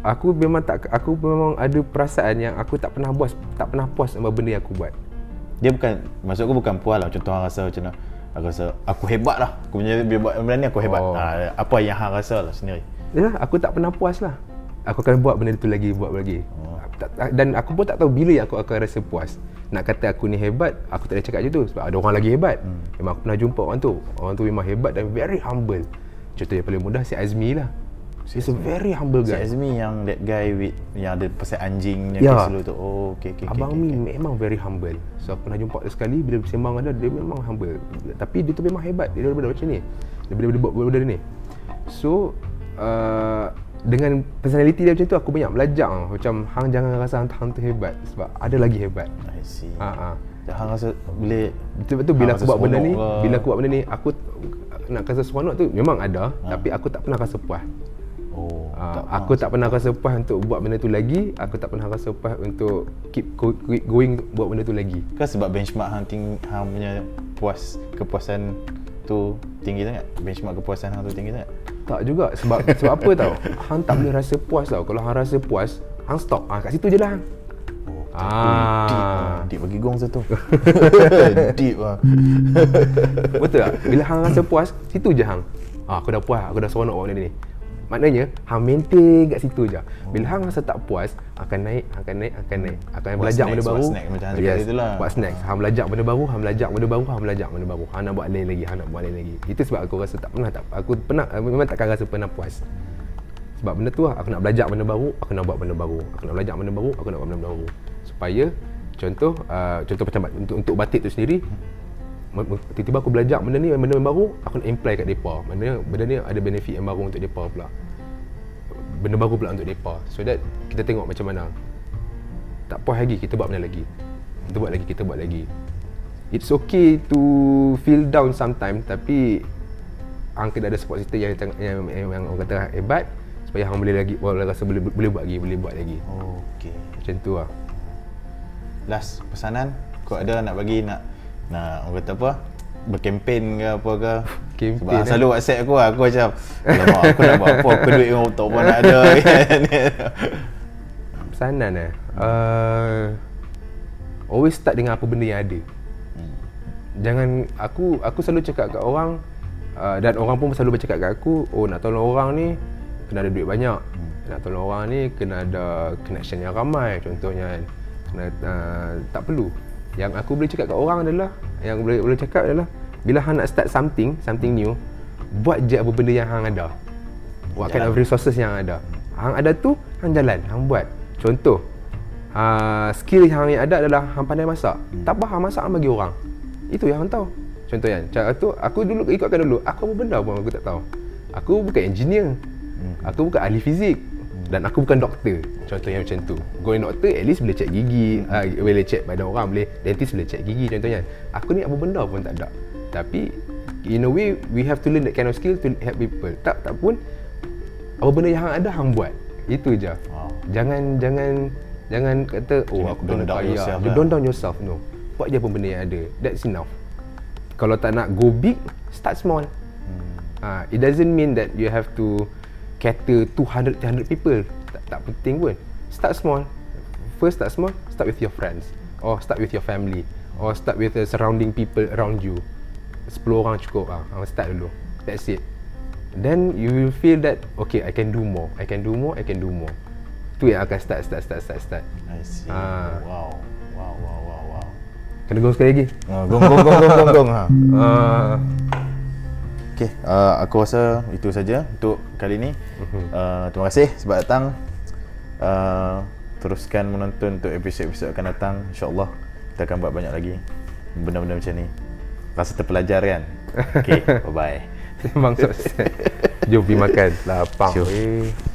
Aku memang tak aku memang ada perasaan yang aku tak pernah puas, tak pernah puas sama benda yang aku buat. Dia bukan maksud aku bukan puas lah contoh hang rasa macam mana Aku rasa aku hebat lah Aku punya buat benda ni aku hebat Oh. ha, Apa yang hang rasa lah sendiri Ya, aku tak pernah puas lah. Aku akan buat benda tu lagi, buat lagi. Oh. Dan aku pun tak tahu bila yang aku akan rasa puas. Nak kata aku ni hebat, aku tak boleh cakap macam tu sebab ada orang lagi hebat. Hmm. Memang aku pernah jumpa orang tu. Orang tu memang hebat dan very humble. Contoh yang paling mudah si Azmi lah. He's a very humble Si guy. Azmi yang that guy with Yang ada pasal anjing yang Ya. kes dulu tu Oh okay okay, okay Abang okay, Mi okay. memang very humble. So aku pernah jumpa dia sekali bila bersembang ada dia memang humble. Tapi dia tu memang hebat. Dia daripada macam ni. Dia boleh buat benda ni. So uh, dengan personality dia macam tu aku banyak belajar macam hang jangan rasa hang, tu hebat sebab ada lagi hebat. I see Ha ah. Dah hang rasa boleh Betul-betul bila Hang aku buat benda ni, ke? bila aku buat benda ni aku nak rasa seronok tu memang ada tapi aku tak pernah rasa puas. Oh Uh, tak aku tak pernah rasa puas untuk buat benda tu lagi Aku tak pernah rasa puas untuk keep go- keep going buat benda tu lagi. Kan sebab benchmark hang, ting, hang punya puas Kepuasan tu tinggi sangat? Benchmark kepuasan hang tu tinggi sangat? Tak juga sebab sebab apa tau? Hang tak boleh rasa puas tau. Kalau hang rasa puas Hang stop. Ah, Kat situ je lah hang Ah. Deep lah Deep. Bagi gong satu. Deep lah Betul tak? Bila hang rasa puas Situ je hang. Ah, Aku dah puas. Aku dah seronok buat benda ni. Maknanya Hang maintain kat situ je. Bila hang rasa tak puas Akan naik Akan naik Akan naik. Akan Buat belajar snacks, benda buat baru. snack macam hang cakap tu lah. Buat snack Hang belajar benda baru Hang belajar benda baru Hang belajar benda baru. Hang nak buat lain lagi Hang nak buat lain lagi. Itu sebab aku rasa tak pernah tak Aku pernah Memang takkan rasa pernah puas. Sebab benda tu lah, aku nak belajar benda baru, aku nak buat benda baru. Aku nak belajar benda baru, aku nak buat benda baru. Supaya contoh uh, contoh macam untuk untuk batik tu sendiri tiba-tiba aku belajar benda ni benda yang baru, aku nak apply kat depa. Benda benda ni ada benefit yang baru untuk depa pula. Benda baru pula untuk depa. So that kita tengok macam mana. Tak puas lagi, kita buat benda lagi. Kita buat lagi, kita buat lagi. It's okay to feel down sometimes tapi hang kena ada support system yang yang, yang, yang, yang orang kata hebat supaya hang boleh lagi boleh rasa boleh boleh buat lagi, boleh buat lagi. Oh okay Macam tu lah. Last pesanan Kau ada nak bagi nak Nak orang kata apa Berkempen ke apa ke Kempen, Sebab eh. selalu whatsapp aku lah Aku macam Alamak aku nak buat apa Aku duit yang tak pun nak ada Pesanan eh. Uh, always start dengan apa benda yang ada. Hmm. Jangan aku aku selalu cakap kat orang uh, dan orang pun selalu bercakap kat aku, oh nak tolong orang ni kena ada duit banyak. Hmm. Nak tolong orang ni kena ada connection yang ramai contohnya kan. Uh, tak perlu. Yang aku boleh cakap kat orang adalah yang boleh boleh cakap adalah bila hang nak start something, something new, buat je apa benda yang hang ada. What kind Jalan. of resources yang ada. Hang ada tu, hang jalan, hang buat. Contoh, uh, skill yang hang ada adalah hang pandai masak. Hmm. Tak apa, hang masak hang bagi orang. Itu yang hang tahu. Contohnya, cara tu aku dulu ikutkan dulu. Aku apa benda pun aku tak tahu. Aku bukan engineer. Hmm. Aku bukan ahli fizik. Dan aku bukan doktor. Contohnya macam tu. Going doktor at least boleh cek gigi, hmm. uh, boleh cek badan orang, boleh dentist boleh cek gigi contohnya. Aku ni apa benda pun tak ada. Tapi in a way we have to learn that kind of skill to help people. Tak tak pun apa benda yang hang ada hang buat. Itu je. Wow. Jangan jangan jangan kata oh Jangan aku don't kaya. yourself You lah. don't down yourself no. Buat je apa benda yang ada. That's enough. Kalau tak nak go big, start small. Hmm. Uh, it doesn't mean that you have to cater 200 300 people. Tak, tak penting pun. Start small. First start small, start with your friends or start with your family or start with the surrounding people around you. 10 orang cukup ah. Uh, start dulu. That's it. Then you will feel that okay, I can do more. I can do more, I can do more. Tu yang akan start start start start start. I see Ah. Wow Wow wow wow wow Kena gong sekali lagi. Ah, Gong gong gong gong gong gong ha. Uh, Okay, uh, aku rasa itu saja untuk kali ni. Uh, terima kasih sebab datang. Uh, teruskan menonton untuk episod-episod akan datang. InsyaAllah Kita akan buat banyak lagi benda-benda macam ni. Rasa terpelajar kan? Okay, bye-bye. Sembang sukses. Jom pergi makan. Lapang. Eh.